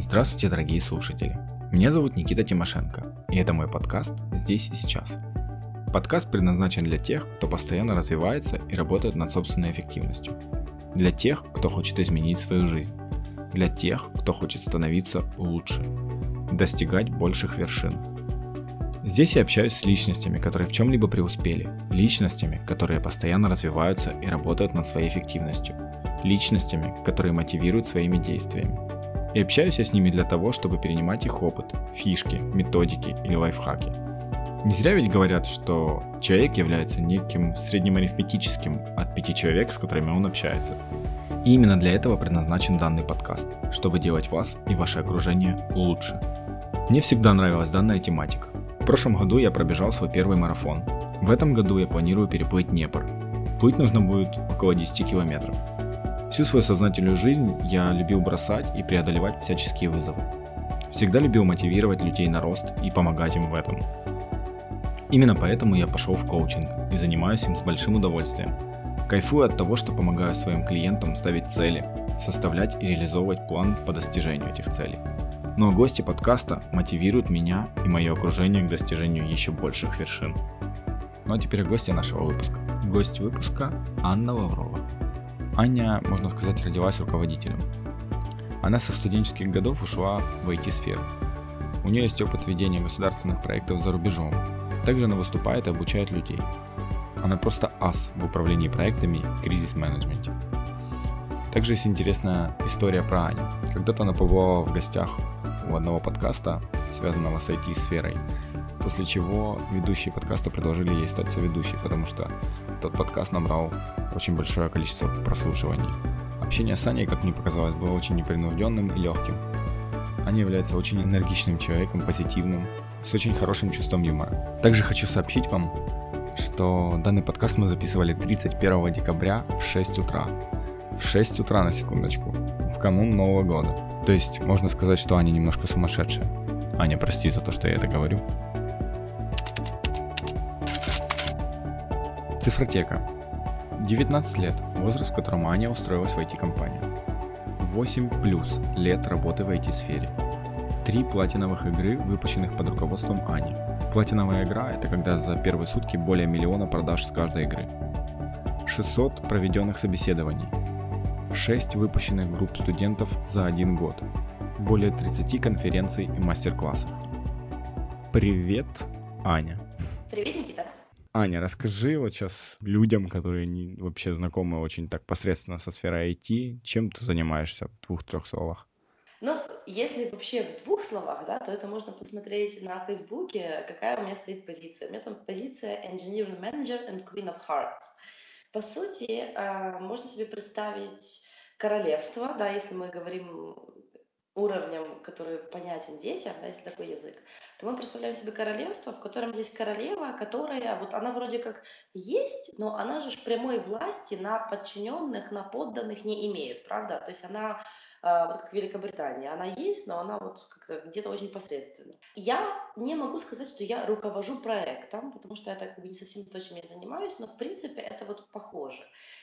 Здравствуйте, дорогие слушатели. Меня зовут Никита Тимошенко, и это мой подкаст «Здесь и сейчас». Подкаст предназначен для тех, кто постоянно развивается и работает над собственной эффективностью. Для тех, кто хочет изменить свою жизнь. Для тех, кто хочет становиться лучше. Достигать больших вершин. Здесь я общаюсь с личностями, которые в чем-либо преуспели. Личностями, которые постоянно развиваются и работают над своей эффективностью. Личностями, которые мотивируют своими действиями. И общаюсь я с ними для того, чтобы перенимать их опыт, фишки, методики или лайфхаки. Не зря ведь говорят, что человек является неким средним арифметическим от пяти человек, с которыми он общается. И именно для этого предназначен данный подкаст, чтобы делать вас и ваше окружение лучше. Мне всегда нравилась данная тематика. В прошлом году я пробежал свой первый марафон. В этом году я планирую переплыть Днепр. Плыть нужно будет около 10 километров. Всю свою сознательную жизнь я любил бросать и преодолевать всяческие вызовы. Всегда любил мотивировать людей на рост и помогать им в этом. Именно поэтому я пошел в коучинг и занимаюсь им с большим удовольствием. Кайфую от того, что помогаю своим клиентам ставить цели, составлять и реализовывать план по достижению этих целей. Ну а гости подкаста мотивируют меня и мое окружение к достижению еще больших вершин. Ну а теперь гости нашего выпуска. Гость выпуска Анна Лаврова. Аня, можно сказать, родилась руководителем. Она со студенческих годов ушла в IT-сферу. У нее есть опыт ведения государственных проектов за рубежом. Также она выступает и обучает людей. Она просто ас в управлении проектами и кризис-менеджменте. Также есть интересная история про Аню. Когда-то она побывала в гостях у одного подкаста, связанного с IT-сферой, после чего ведущие подкаста предложили ей стать соведущей, потому что тот подкаст набрал очень большое количество прослушиваний. Общение с Аней, как мне показалось, было очень непринужденным и легким. Аня является очень энергичным человеком, позитивным, с очень хорошим чувством юмора. Также хочу сообщить вам, что данный подкаст мы записывали 31 декабря в 6 утра. В 6 утра на секундочку, в канун Нового года. То есть можно сказать, что Аня немножко сумасшедшая. Аня, прости за то, что я это говорю. Цифротека. 19 лет – возраст, в котором Аня устроилась в IT-компанию. 8 плюс лет работы в IT-сфере. Три платиновых игры, выпущенных под руководством Ани. Платиновая игра – это когда за первые сутки более миллиона продаж с каждой игры. 600 проведенных собеседований. 6 выпущенных групп студентов за один год. Более 30 конференций и мастер-классов. Привет, Аня. Аня, расскажи вот сейчас людям, которые не, вообще знакомы очень так посредственно со сферой IT, чем ты занимаешься в двух-трех словах? Ну, если вообще в двух словах, да, то это можно посмотреть на Фейсбуке, какая у меня стоит позиция. У меня там позиция Engineering Manager and Queen of Hearts. По сути, а, можно себе представить королевство, да, если мы говорим уровнем, который понятен детям, да, если такой язык, то мы представляем себе королевство, в котором есть королева, которая, вот она вроде как есть, но она же прямой власти на подчиненных, на подданных не имеет, правда? То есть она вот как Великобритания. Она есть, но она вот как-то где-то очень посредственно. Я не могу сказать, что я руковожу проектом, потому что это как бы не совсем то, чем я занимаюсь, но в принципе это вот похоже.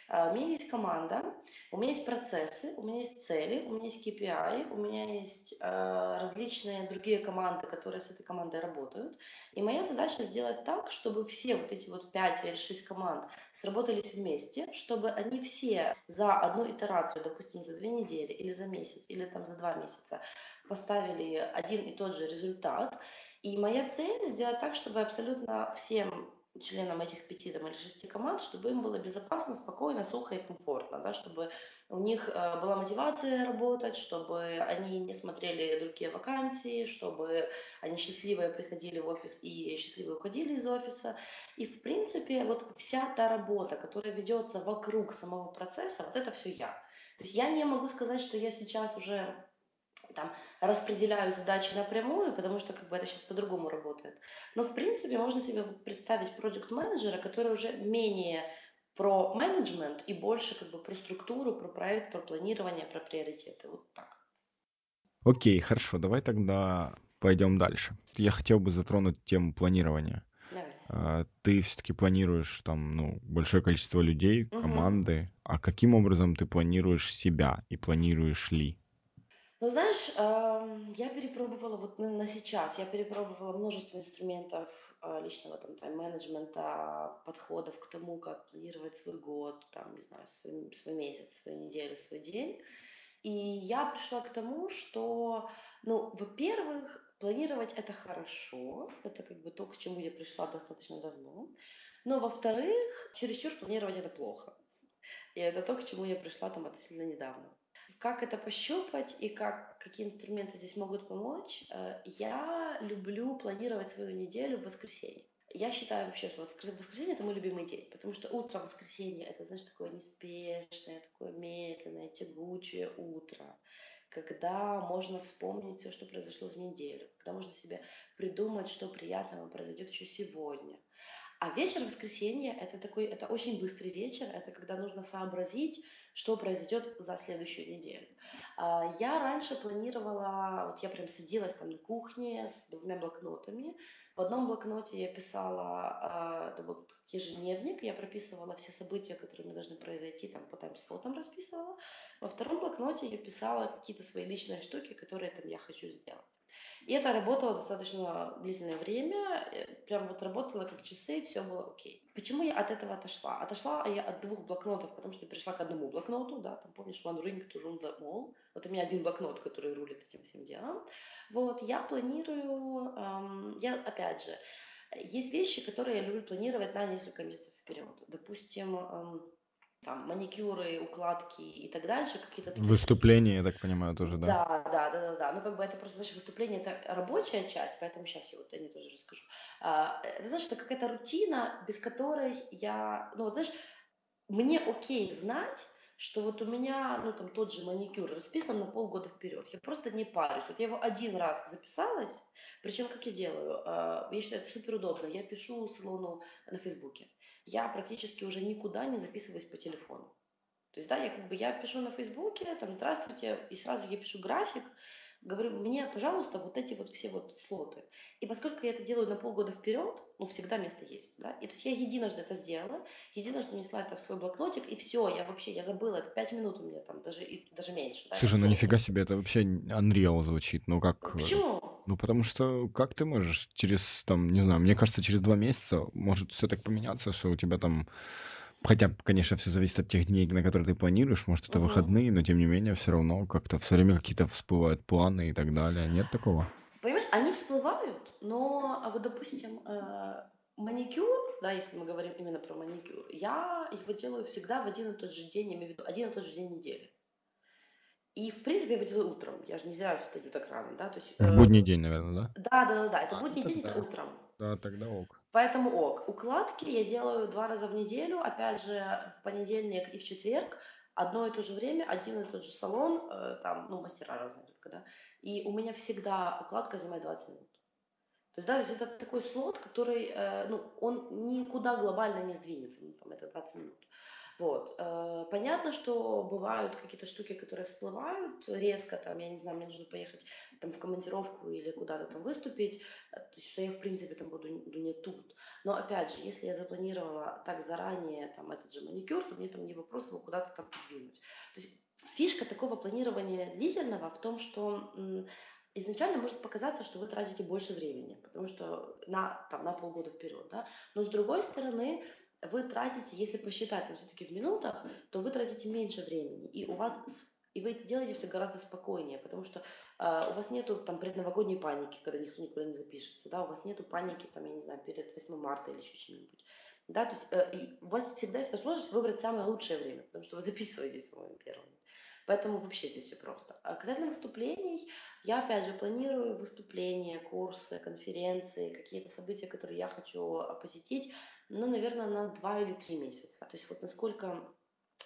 А, у меня есть команда, у меня есть процессы, у меня есть цели, у меня есть KPI, у меня есть а, различные другие команды, которые с этой командой работают. И моя задача сделать так, чтобы все вот эти вот 5 или 6 команд сработались вместе, чтобы они все за одну итерацию, допустим, за две недели или за месяц или там за два месяца поставили один и тот же результат. И моя цель сделать так, чтобы абсолютно всем членам этих пяти там, или шести команд, чтобы им было безопасно, спокойно, сухо и комфортно, да, чтобы у них э, была мотивация работать, чтобы они не смотрели другие вакансии, чтобы они счастливые приходили в офис и счастливые уходили из офиса. И, в принципе, вот вся та работа, которая ведется вокруг самого процесса, вот это все я. То есть я не могу сказать, что я сейчас уже там распределяю задачи напрямую, потому что как бы это сейчас по-другому работает. Но в принципе можно себе представить проект менеджера, который уже менее про менеджмент и больше как бы про структуру, про проект, про планирование, про приоритеты. Вот так. Окей, хорошо, давай тогда пойдем дальше. Я хотел бы затронуть тему планирования. А, ты все-таки планируешь там, ну, большое количество людей, команды. А каким образом ты планируешь себя и планируешь ли? Ну, знаешь, я перепробовала вот на, на сейчас, я перепробовала множество инструментов а, личного там тайм-менеджмента, подходов к тому, как планировать свой год, там, не знаю, свой, свой месяц, свою неделю, свой день. И я пришла к тому, что, ну, во-первых, планировать это хорошо, это как бы то, к чему я пришла достаточно давно. Но, во-вторых, чересчур планировать это плохо. И это то, к чему я пришла там относительно недавно. Как это пощупать и как, какие инструменты здесь могут помочь? Э, я люблю планировать свою неделю в воскресенье. Я считаю вообще, что воскресенье это мой любимый день, потому что утро воскресенья это, знаешь, такое неспешное, такое медленное, тягучее утро, когда можно вспомнить все, что произошло за неделю, когда можно себе придумать, что приятного произойдет еще сегодня. А вечер воскресенья это такой, это очень быстрый вечер, это когда нужно сообразить, что произойдет за следующую неделю. А, я раньше планировала, вот я прям садилась там на кухне с двумя блокнотами. В одном блокноте я писала, а, это был ежедневник, я прописывала все события, которые мне должны произойти, там по тайм-слотам расписывала. Во втором блокноте я писала какие-то свои личные штуки, которые там я хочу сделать. И это работало достаточно длительное время, э, прям вот работало как часы, все было окей. Почему я от этого отошла? Отошла я от двух блокнотов, потому что перешла к одному блокноту, да, там помнишь, one ring to rule the mall. Вот у меня один блокнот, который рулит этим всем делом. Вот, я планирую, эм, я, опять же, есть вещи, которые я люблю планировать на несколько месяцев вперед. Допустим, эм, там маникюры, укладки и так дальше, какие-то такие Выступления, я так понимаю, тоже, да? Да, да, да, да, да. Ну, как бы это просто, знаешь, выступление это рабочая часть, поэтому сейчас я вот о ней тоже расскажу. А, это, знаешь, это какая-то рутина, без которой я, ну, вот, знаешь, мне окей знать, что вот у меня, ну, там, тот же маникюр расписан на полгода вперед. Я просто не парюсь. Вот я его один раз записалась, причем как я делаю? А, я считаю, это супер удобно. Я пишу салону на Фейсбуке. Я практически уже никуда не записываюсь по телефону. То есть, да, я как бы, я пишу на Фейсбуке, там, здравствуйте, и сразу я пишу график, говорю, мне, пожалуйста, вот эти вот все вот слоты. И поскольку я это делаю на полгода вперед, ну, всегда место есть, да, и то есть я единожды это сделала, единожды внесла это в свой блокнотик, и все, я вообще, я забыла, это пять минут у меня там, даже, и, даже меньше, да, Слушай, ну нифига себе, это вообще Unreal звучит. Ну как... Э, Почему? ну потому что как ты можешь через, там, не знаю, мне кажется, через два месяца может все так поменяться, что у тебя там Хотя, конечно, все зависит от тех дней, на которые ты планируешь. Может, это Угу. выходные, но тем не менее, все равно как-то все время какие-то всплывают планы и так далее. Нет такого? Понимаешь, они всплывают, но, а вот, допустим, э, маникюр, да, если мы говорим именно про маникюр, я его делаю всегда в один и тот же день, я имею в виду один и тот же день недели. И, в принципе, я его делаю утром. Я же не зря встаю так рано, да, то есть... В э, будний день, наверное, да? да, да, да, да, это А, ну будний день, это тогда, утром. да, тогда ок. Поэтому ок. Укладки я делаю два раза в неделю, опять же, в понедельник и в четверг. Одно и то же время, один и тот же салон, э, там, ну, мастера разные только, да. И у меня всегда укладка занимает 20 минут. То есть, да, то есть это такой слот, который, э, ну, он никуда глобально не сдвинется, ну, там, это 20 минут. Вот. Э, понятно, что бывают какие-то штуки, которые всплывают резко, там, я не знаю, мне нужно поехать там в командировку или куда-то там выступить, э, то есть, что я, в принципе, там буду не, не тут. Но, опять же, если я запланировала так заранее, там, этот же маникюр, то мне там не вопрос его куда-то там подвинуть. То есть, фишка такого планирования длительного в том, что изначально может показаться, что вы тратите больше времени, потому что на, там, на полгода вперед, да, но с другой стороны, вы тратите, если посчитать там все-таки в минутах, то вы тратите меньше времени, и у вас и вы это делаете все гораздо спокойнее, потому что э, у вас нету там предновогодней паники, когда никто никуда не запишется, да, у вас нету паники там, я не знаю, перед 8 марта или еще чем-нибудь, да, то есть э, и у вас всегда есть возможность выбрать самое лучшее время, потому что вы записываетесь самыми первыми. Поэтому вообще здесь все просто. А касательно выступлений, я опять же планирую выступления, курсы, конференции, какие-то события, которые я хочу а, посетить, ну, наверное, на два или три месяца. То есть вот насколько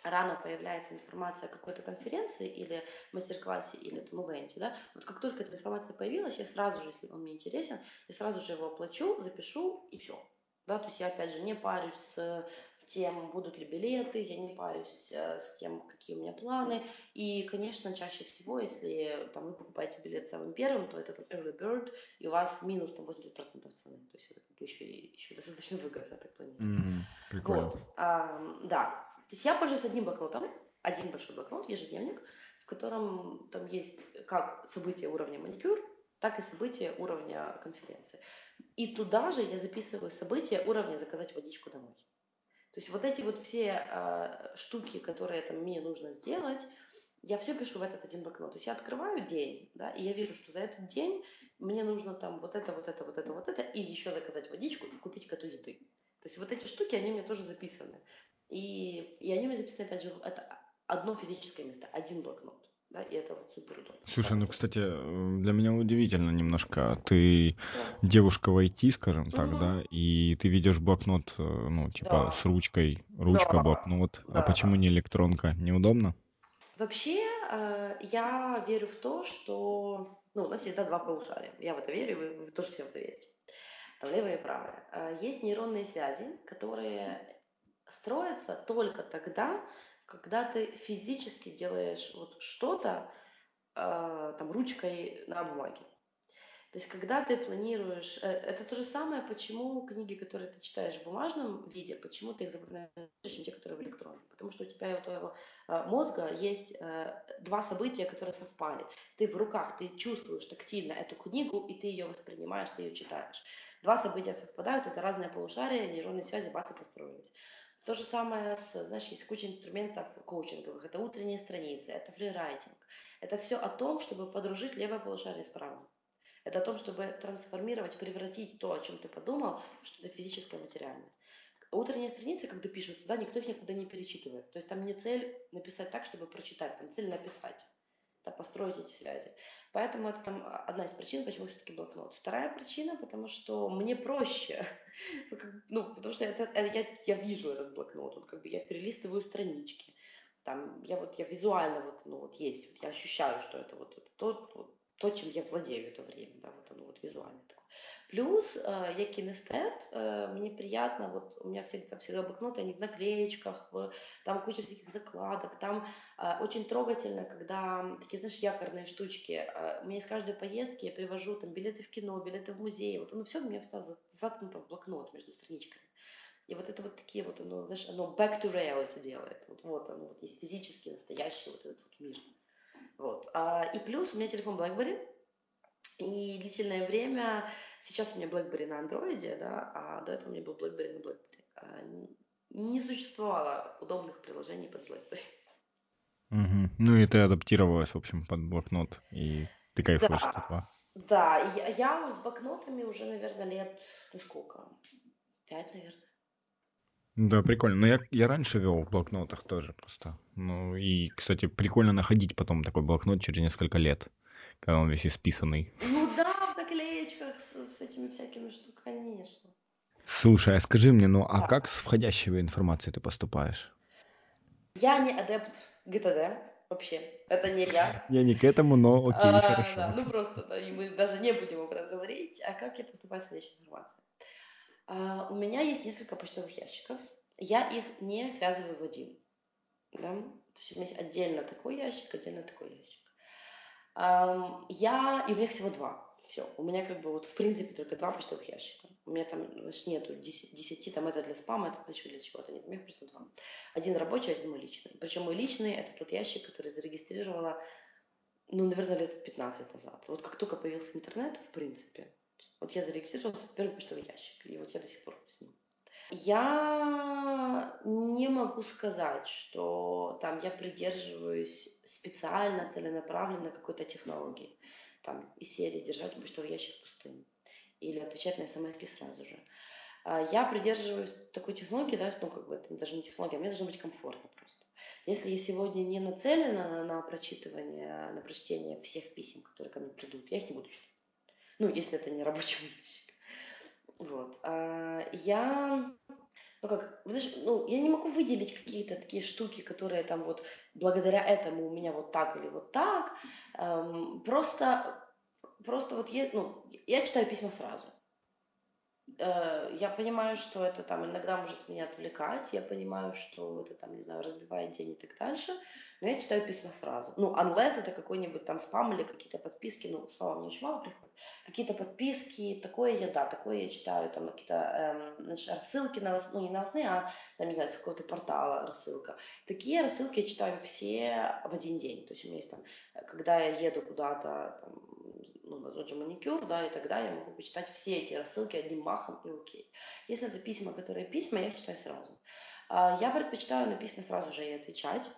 рано появляется информация о какой-то конференции или мастер-классе или там ивенте, да, вот как только эта информация появилась, я сразу же, если он мне интересен, я сразу же его оплачу, запишу и все. Да, то есть я опять же не парюсь с тем, будут ли билеты, я не парюсь э, с тем, какие у меня планы. И, конечно, чаще всего, если там, вы покупаете билет самым первым, то это там early bird, и у вас минус там 80% цены. То есть это как бы еще, еще достаточно выгодно, так планирую. Мгм, прикольно. Вот, а, да. То есть я пользуюсь одним блокнотом, один большой блокнот, ежедневник, в котором там есть как события уровня маникюр, так и события уровня конференции. И туда же я записываю события уровня заказать водичку домой. То есть вот эти вот все э, штуки, которые там мне нужно сделать, я все пишу в этот один блокнот. То есть я открываю день, да, и я вижу, что за этот день мне нужно там вот это, вот это, вот это, вот это, и еще заказать водичку и купить коту еды. То есть вот эти штуки, они меня тоже записаны. И, и они меня записаны, опять же, это одно физическое место, один блокнот. Да, и это вот супер удобно. Слушай, ну, кстати, для меня удивительно немножко. Ты да. девушка в IT, скажем так, угу. да, и ты ведешь блокнот, э, ну, типа, да. с ручкой, ручка, да. блокнот. А да. А почему не электронка? Неудобно? Вообще, э, я верю в то, что... Ну, у нас всегда два полушария. Я в это верю, вы, вы тоже все в это верите. Там левое и правое. Э, есть нейронные связи, которые строятся только тогда, когда ты физически делаешь вот что-то э, там ручкой на бумаге. То есть, когда ты планируешь, э, это то же самое, почему книги, которые ты читаешь в бумажном виде, почему ты их запоминаешь, чем те, которые в электронном. Потому что у тебя и у твоего э, мозга есть э, два события, которые совпали. Ты в руках, ты чувствуешь тактильно эту книгу, и ты ее воспринимаешь, ты ее читаешь. Два события совпадают, это разные полушария, нейронные связи, бац, и построились. То же самое с, знаешь, есть куча инструментов коучинговых. Это утренние страницы, это фрирайтинг. Это все о том, чтобы подружить левое полушарие с правым. Это о том, чтобы трансформировать, превратить то, о чем ты подумал, в что-то физическое, материальное. Утренние страницы, когда пишутся, да, никто их никогда не перечитывает. То есть там не цель написать так, чтобы прочитать, там цель написать, да, построить эти связи. Поэтому это там одна из причин, почему все-таки блокнот. Вторая причина, потому что мне проще. ну, потому что это, это, я, я вижу этот блокнот, он как бы я перелистываю странички. Там я вот я визуально вот, ну вот есть, вот я ощущаю, что это вот, вот то, вот, то, чем я владею это время, да, вот оно вот визуально такое. Плюс э, я кинестет, э, мне приятно, вот у меня всегда, всегда блокноты, они в наклеечках, в, там куча всяких закладок, там э, очень трогательно, когда такие, знаешь, якорные штучки, у меня из каждой поездки я привожу там билеты в кино, билеты в музей, вот оно все у меня всегда заткнуто в блокнот между страничками. И вот это вот такие вот, оно, знаешь, оно back to reality делает. Вот, вот оно вот есть физически настоящий вот этот вот мир. Вот. А, и плюс у меня телефон BlackBerry, и длительное время, сейчас у меня BlackBerry на андроиде, да, а до этого у меня был BlackBerry на BlackBerry. А, не существовало удобных приложений под BlackBerry. Угу. Ну и ты адаптировалась, в общем, под блокнот, и ты кайфуешь да, от этого. Да, я, я с блокнотами уже, наверное, лет, ну сколько, пять, наверное. Да, прикольно. Но я, я раньше вел в блокнотах тоже просто. Ну и, кстати, прикольно находить потом такой блокнот через несколько лет, когда он весь исписанный. Ну да, в наклеечках с, с этими всякими штуками, конечно. Слушай, а скажи мне, ну а да. как с входящей информацией ты поступаешь? Я не адепт ГТД вообще. Это не я. Я не к этому, но окей, а, хорошо. Да, ну просто, да, и мы даже не будем об этом говорить. А как я поступаю с входящей информацией? А, у меня есть несколько почтовых ящиков. Я их не связываю в один. Да? То есть у меня есть отдельно такой ящик, отдельно такой ящик. Um, я, и у меня всего два. Все. У меня как бы вот в принципе только два почтовых ящика. У меня там, значит, нету десяти, там это для спама, это чего для чего-то. Нет, у меня просто два. Один рабочий, один мой личный. Причем мой личный это тот ящик, который зарегистрировала, ну, наверное, лет 15 назад. Вот как только появился интернет, в принципе, вот я зарегистрировалась в первый почтовый ящик, и вот я до сих пор с ним. Я не могу сказать, что там я придерживаюсь специально, целенаправленно какой-то технологии. Там из серии держать почтовый ящик пустым или отвечать на смс сразу же. А я придерживаюсь такой технологии, да, ну, как бы это даже не технология, а мне должно быть комфортно просто. Если я сегодня не нацелена на, на прочитывание, на прочтение всех писем, которые ко мне придут, я их не буду читать. Ну, если это не рабочий ящик. Вот. А я, ну как, знаешь, ну, я не могу выделить какие-то такие штуки, которые там вот благодаря этому у меня вот так или вот так. Эм, просто, просто вот я, ну, я читаю письма сразу. Э, я понимаю, что это там иногда может меня отвлекать, я понимаю, что это там, не знаю, разбивает день и так дальше, но я читаю письма сразу. Ну, unless это какой-нибудь там спам или какие-то подписки, ну, спама мне очень мало приходит, какие-то подписки, такое я, да, такое я читаю, там какие-то эм, значит, рассылки, новос... ну, не новостные, а, там, не знаю, с какого-то портала рассылка. Такие рассылки я читаю все в один день, то есть у меня есть там, когда я еду куда-то, там, ну, тот же маникюр, да, и тогда я могу почитать все эти рассылки одним махом и окей. Если это письма, которые письма, я читаю сразу. А, я предпочитаю на письма сразу же и отвечать.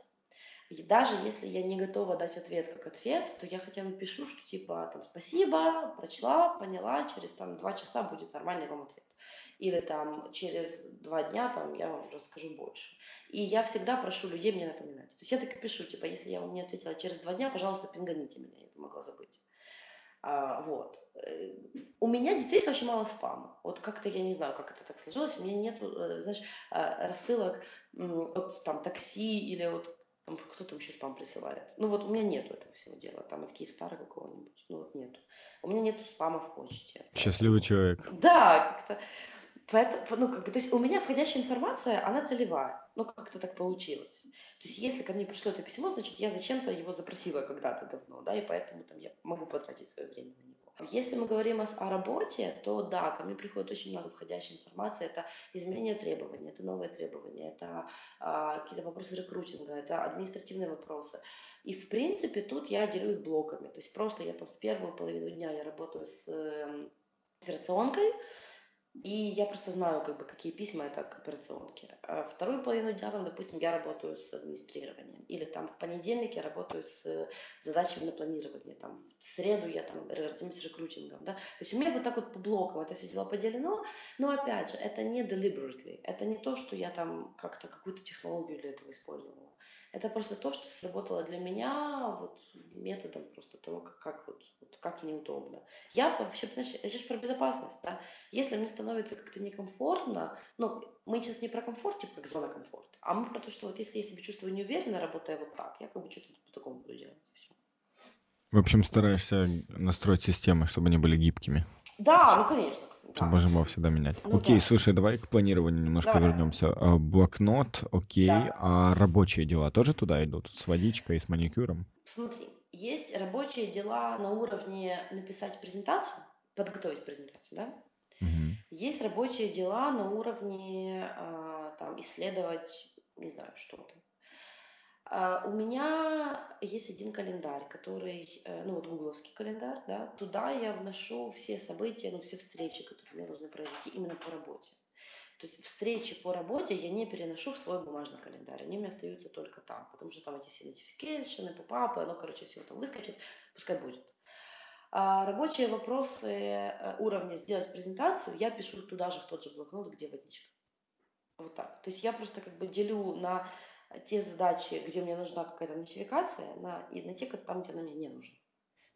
И даже если я не готова дать ответ как ответ, то я хотя бы пишу, что типа там спасибо, прочла, поняла, через там два часа будет нормальный вам ответ. Или там через два дня там я вам расскажу больше. И я всегда прошу людей мне напоминать. То есть я так и пишу, типа, если я вам не ответила через два дня, пожалуйста, пинганите меня, я могла забыть. А, вот. Э, у меня действительно очень мало спама. Вот как-то я не знаю, как это так сложилось. У меня нет, э, знаешь, а, рассылок от там такси или вот кто там еще спам присылает. Ну вот у меня нету этого всего дела. Там от Киевстара какого-нибудь. Ну вот нету. У меня нету спама в почте. Счастливый человек. Да, как-то Поэтому, ну, как бы, то есть у меня входящая информация, она целевая. Ну, как-то так получилось. То есть если ко мне пришло это письмо, значит, я зачем-то его запросила когда-то давно, да, и поэтому там я могу потратить свое время на него. Если мы говорим о, о работе, то да, ко мне приходит очень много входящей информации. Это изменение требований, это новые требования, это а, какие-то вопросы рекрутинга, это административные вопросы. И в принципе тут я делю их блоками. То есть просто я там в первую половину дня я работаю с э, операционкой, и я просто знаю, как бы, какие письма это к операционке. А вторую половину дня, там, допустим, я работаю с администрированием. Или там в понедельник я работаю с задачами на планирование. Там, в среду я там займусь рекрутингом. Да? То есть у меня вот так вот по блокам это все дело поделено. Но опять же, это не deliberately. Это не то, что я там как-то какую-то технологию для этого использовала. Это просто то, что сработало для меня вот методом просто того, как, как, вот, вот, как мне удобно. Я вообще, знаешь, я сейчас про безопасность, да. Если мне становится как-то некомфортно, ну, мы сейчас не про комфорт, типа как зона комфорта, а мы про то, что вот если я себя чувствую неуверенно, работая вот так, я как бы что-то по-такому буду делать, и все. В общем, стараешься настроить системы, чтобы они были гибкими. Да, ну конечно. Чтобы можно было всегда менять. Ну, окей, да. слушай, давай к планированию немножко давай. вернемся. А, блокнот, окей, да. а рабочие дела тоже туда идут? С водичкой, с маникюром? Смотри, есть рабочие дела на уровне написать презентацию, подготовить презентацию, да? Угу. Есть рабочие дела на уровне э, там, исследовать, не знаю, что-то. Uh, у меня есть один календарь, который, uh, ну вот гугловский календарь, да, туда я вношу все события, ну все встречи, которые меня должны произойти именно по работе. То есть встречи по работе я не переношу в свой бумажный календарь, они у меня остаются только там, потому что там эти все notification, попапы, оно, короче, все там выскочит, пускай будет. А рабочие вопросы э, уровня сделать презентацию я пишу туда же, в тот же блокнот, где водичка. Вот так. То есть я просто как бы делю на те задачи, где мне нужна какая-то нотификация, на, и на те, там, где она мне не нужна.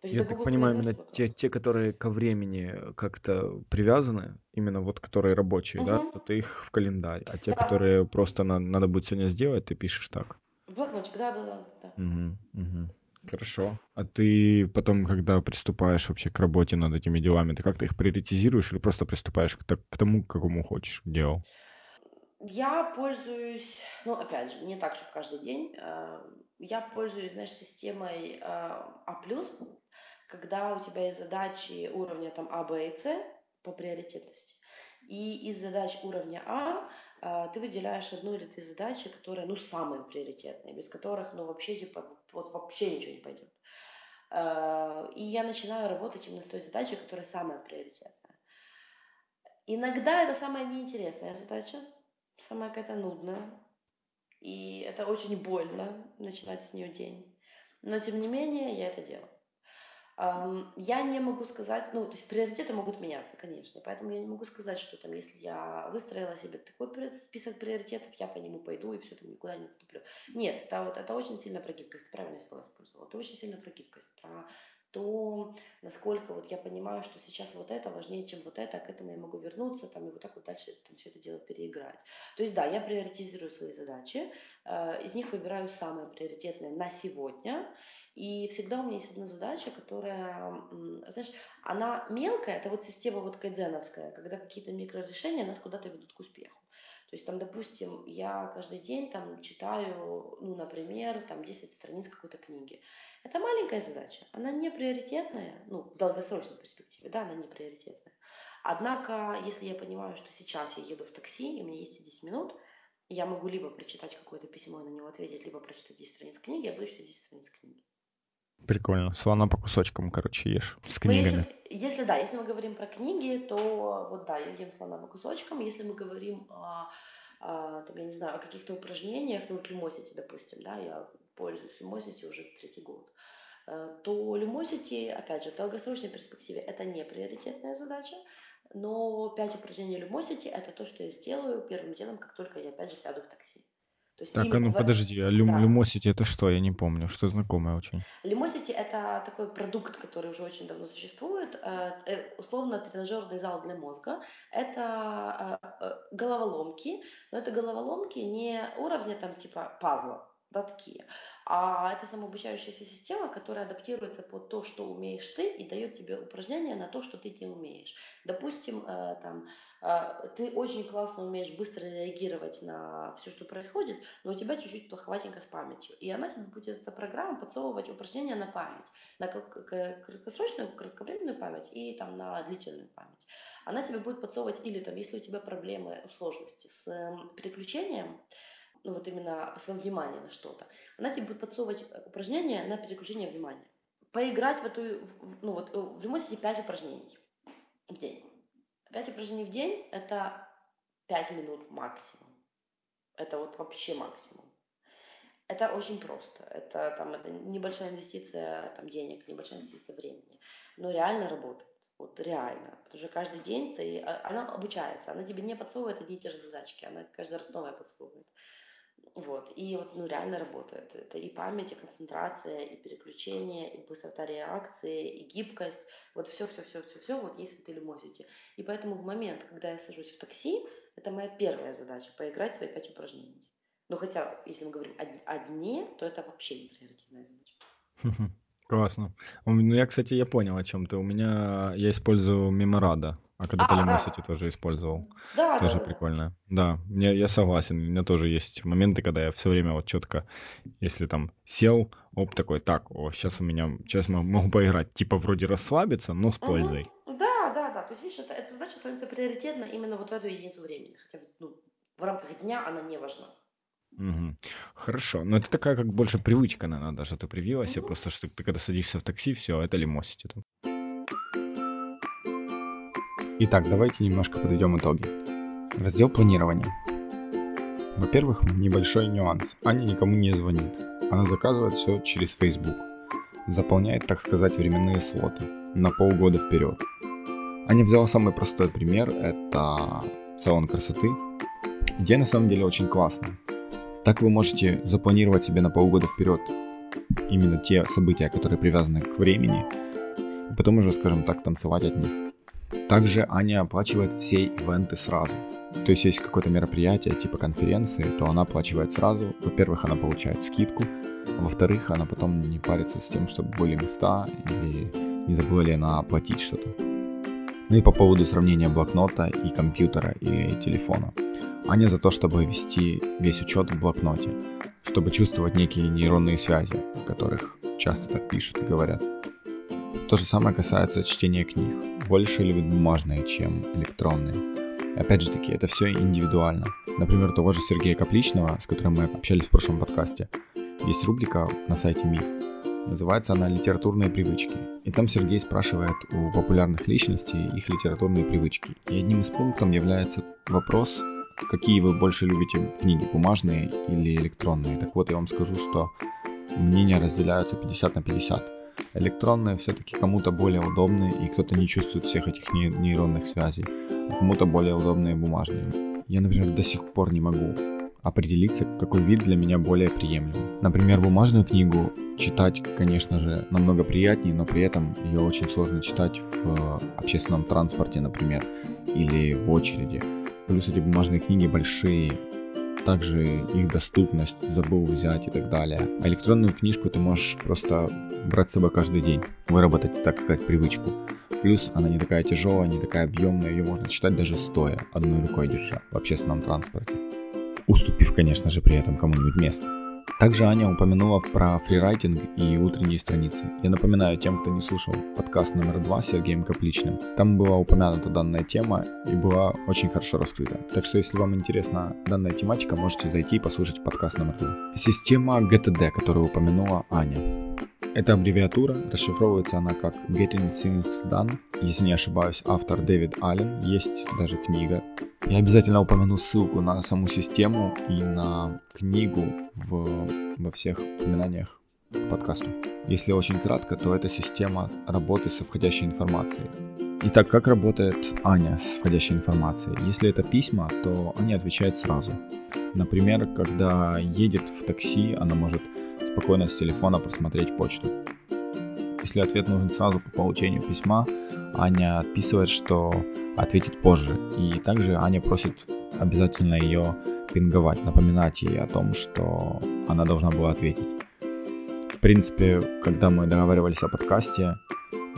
То есть Я так понимаю, именно те, те, которые ко времени как-то привязаны, именно вот которые рабочие, угу. да, то ты их в календарь, а те, да. которые просто на, надо будет сегодня сделать, ты пишешь так. Блокнотик, да, да, да. да. Угу, угу. Хорошо. А ты потом, когда приступаешь вообще к работе над этими делами, ты как-то их приоритизируешь или просто приступаешь к, к тому, к какому хочешь делу? Я пользуюсь, ну, опять же, не так, чтобы каждый день. Э, я пользуюсь, знаешь, системой э, А+, когда у тебя есть задачи уровня там А, Б и С по приоритетности. И из задач уровня А э, ты выделяешь одну или две задачи, которые, ну, самые приоритетные, без которых, ну, вообще, типа, вот вообще ничего не пойдет. И я начинаю работать именно с той задачей, которая самая приоритетная. Иногда это самая неинтересная задача, самая какая-то нудная. И это очень больно начинать с нее день. Но тем не менее я это делаю. Я не могу сказать, ну, то есть приоритеты могут меняться, конечно, поэтому я не могу сказать, что там, если я выстроила себе такой список приоритетов, я по нему пойду и все, там никуда не отступлю. Нет, это, вот, это очень сильно про гибкость, правильное слово использовала, это очень сильно про гибкость, про то насколько вот я понимаю, что сейчас вот это важнее, чем вот это, а к этому я могу вернуться там и вот так вот дальше там, все это дело переиграть. То есть да, я приоритизирую свои задачи, э, из них выбираю самые приоритетные на сегодня, и всегда у меня есть одна задача, которая, знаешь, она мелкая, это вот система вот кайдзеновская, когда какие-то микрорешения нас куда-то ведут к успеху. То есть там, допустим, я каждый день там читаю, ну, например, там 10 страниц какой-то книги. Это маленькая задача, она не приоритетная, ну, в долгосрочной перспективе, да, она не приоритетная. Однако, если я понимаю, что сейчас я еду в такси, и меня есть 10 минут, я могу либо прочитать какое-то письмо и на него ответить, либо прочитать 10 страниц книги, я буду читать 10 страниц книги. Прикольно. Слона по кусочкам, короче, ешь с Но книгами. если, если да, если мы говорим про книги, то вот да, я ем слона по кусочкам. Если мы говорим о, о, там, я не знаю, о каких-то упражнениях, ну вот Lumosity, допустим, да, я пользуюсь Lumosity уже третий год, э, то Lumosity, опять же, в долгосрочной перспективе это не приоритетная задача, но 5 упражнений Lumosity это то, что я сделаю первым делом, как только я опять же сяду в такси. То есть так, а ну в... подожди, а Лум, да. Lumosity это что? Я не помню, что знакомое очень. Lumosity это такой продукт, который уже очень давно существует. Э, э, условно тренажерный зал для мозга. Это э, головоломки, но это головоломки не уровня там типа пазла, такие. А это самообучающаяся система, которая адаптируется под то, что умеешь ты, и дает тебе упражнения на то, что ты не умеешь. Допустим, э, там, э, ты очень классно умеешь быстро реагировать на все, что происходит, но у тебя чуть-чуть плоховатенько с памятью. И она тебе будет, эта программа, подсовывать упражнения на память, на краткосрочную, кратковременную память и там на длительную память. Она тебе будет подсовывать, или там, если у тебя проблемы, сложности с переключением, ну вот именно свое внимание на что-то, она тебе будет подсовывать упражнения на переключение внимания. Поиграть в эту, ну вот э, в Lumosity 5 упражнений в день. 5 упражнений в день – это 5 минут максимум. Это вот вообще максимум. Это очень просто. Это, там, это небольшая инвестиция там, денег, небольшая инвестиция времени. Но реально работает. Вот реально. Потому что каждый день ты... А, она обучается. Она тебе не подсовывает одни и те же задачки. Она каждый раз новое подсовывает. Вот. И вот, ну, реально работает. Это и память, и концентрация, и переключение, и быстрота реакции, и гибкость. Вот все, все, все, все, все вот есть в этой Lumosity. И поэтому в момент, когда я сажусь в такси, это моя первая задача – поиграть свои пять упражнений. Но хотя, если мы говорим о, дне, то это вообще не приоритетная задача. Классно. Ну, я, кстати, я понял о чем ты. У меня я использую Меморада. А когда-то а, да. тоже использовал. Да, тоже да, прикольно. Да, мне, я согласен. У меня тоже есть моменты, когда я все время вот четко, если там сел, оп, такой, так, о, сейчас у меня, сейчас мы могу поиграть. Типа вроде расслабиться, но с пользой. Угу. Да, да, да. То есть, видишь, это, эта задача становится приоритетна именно вот в эту единицу времени. Хотя ну, в рамках дня она не важна. Угу. Хорошо. Но это такая как больше привычка, наверное, даже ты привилась. Угу. Просто что ты когда садишься в такси, все, это Lumosity. Там. Итак, давайте немножко подведем итоги. Раздел планирования. Во-первых, небольшой нюанс. Аня никому не звонит. Она заказывает все через Facebook. Заполняет, так сказать, временные слоты на полгода вперед. Аня взяла самый простой пример. Это салон красоты. Идея на самом деле очень классная. Так вы можете запланировать себе на полгода вперед именно те события, которые привязаны к времени, и потом уже, скажем так, танцевать от них. Также Аня оплачивает все ивенты сразу. То есть есть какое-то мероприятие типа конференции, то она оплачивает сразу. Во-первых, она получает скидку, а во-вторых, она потом не парится с тем, чтобы были места или не забыла ли она оплатить что-то. Ну и по поводу сравнения блокнота и компьютера или телефона. Аня за то, чтобы вести весь учет в блокноте, чтобы чувствовать некие нейронные связи, о которых часто так пишут и говорят. То же самое касается чтения книг. Больше любят бумажные, чем электронные. Опять же таки, это все индивидуально. Например, того же Сергея Капличного, с которым мы общались в прошлом подкасте, есть рубрика на сайте Миф. Называется она «Литературные привычки». И там Сергей спрашивает у популярных личностей их литературные привычки. И одним из пунктов является вопрос, какие вы больше любите книги, бумажные или электронные. Так вот, я вам скажу, что мнения разделяются 50 на 50 электронные все-таки кому-то более удобные, и кто-то не чувствует всех этих нейронных связей, а кому-то более удобные бумажные. Я, например, до сих пор не могу определиться, какой вид для меня более приемлемый. Например, бумажную книгу читать, конечно же, намного приятнее, но при этом ее очень сложно читать в общественном транспорте, например, или в очереди. Плюс эти бумажные книги большие, также их доступность, забыл взять и так далее. А электронную книжку ты можешь просто брать с собой каждый день, выработать, так сказать, привычку. Плюс она не такая тяжелая, не такая объемная, ее можно читать даже стоя, одной рукой держа в общественном транспорте. Уступив, конечно же, при этом кому-нибудь место. Также Аня упомянула про фрирайтинг и утренние страницы. Я напоминаю тем, кто не слушал подкаст номер два с Сергеем Капличным. Там была упомянута данная тема и была очень хорошо раскрыта. Так что, если вам интересна данная тематика, можете зайти и послушать подкаст номер два. Система GTD, которую упомянула Аня. Эта аббревиатура расшифровывается она как Getting Things Done. Если не ошибаюсь, автор Дэвид Аллен. Есть даже книга. Я обязательно упомяну ссылку на саму систему и на книгу в, во всех упоминаниях к подкасту. Если очень кратко, то это система работы со входящей информацией. Итак, как работает Аня с входящей информацией? Если это письма, то Аня отвечает сразу. Например, когда едет в такси, она может спокойно с телефона просмотреть почту. Если ответ нужен сразу по получению письма, Аня отписывает, что ответит позже. И также Аня просит обязательно ее пинговать, напоминать ей о том, что она должна была ответить. В принципе, когда мы договаривались о подкасте,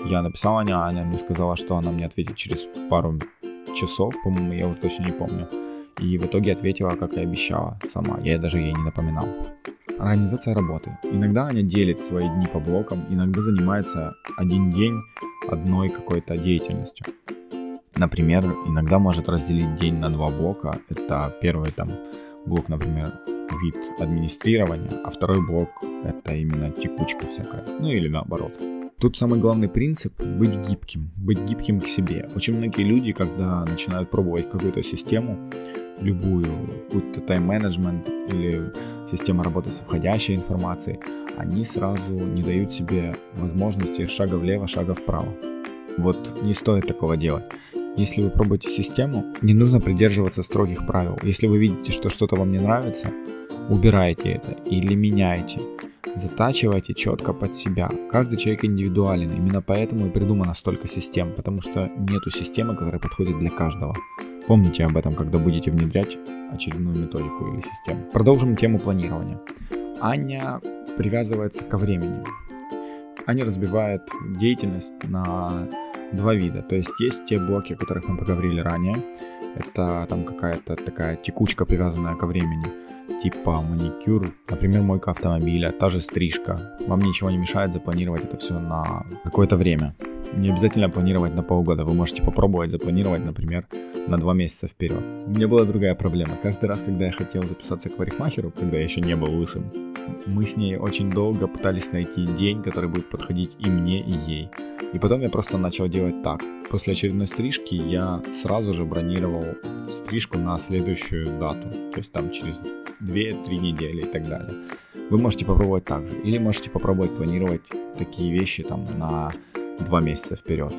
я написал Аня, Аня мне сказала, что она мне ответит через пару часов, по-моему, я уже точно не помню. И в итоге ответила, как и обещала сама. Я даже ей не напоминал. Организация работы. Иногда Аня делит свои дни по блокам, иногда занимается один день одной какой-то деятельностью. Например, иногда может разделить день на два блока. Это первый там блок, например, вид администрирования, а второй блок это именно текучка всякая. Ну или наоборот. Тут самый главный принцип – быть гибким, быть гибким к себе. Очень многие люди, когда начинают пробовать какую-то систему, любую, будь то тайм-менеджмент или система работы с входящей информацией, они сразу не дают себе возможности шага влево, шага вправо. Вот не стоит такого делать. Если вы пробуете систему, не нужно придерживаться строгих правил. Если вы видите, что что-то вам не нравится, убирайте это или меняйте. Затачивайте четко под себя. Каждый человек индивидуален, именно поэтому и придумано столько систем, потому что нету системы, которая подходит для каждого. Помните об этом, когда будете внедрять очередную методику или систему. Продолжим тему планирования. Аня привязывается ко времени. Аня разбивает деятельность на два вида. То есть есть те блоки, о которых мы поговорили ранее. Это там какая-то такая текучка, привязанная ко времени. Типа маникюр, например, мойка автомобиля, та же стрижка. Вам ничего не мешает запланировать это все на какое-то время. Не обязательно планировать на полгода. Вы можете попробовать запланировать, например, на два месяца вперед. У меня была другая проблема. Каждый раз, когда я хотел записаться к парикмахеру, когда я еще не был лысым, мы с ней очень долго пытались найти день, который будет подходить и мне, и ей. И потом я просто начал делать так. После очередной стрижки я сразу же бронировал стрижку на следующую дату. То есть там через 2-3 недели и так далее. Вы можете попробовать так же. Или можете попробовать планировать такие вещи там на 2 месяца вперед.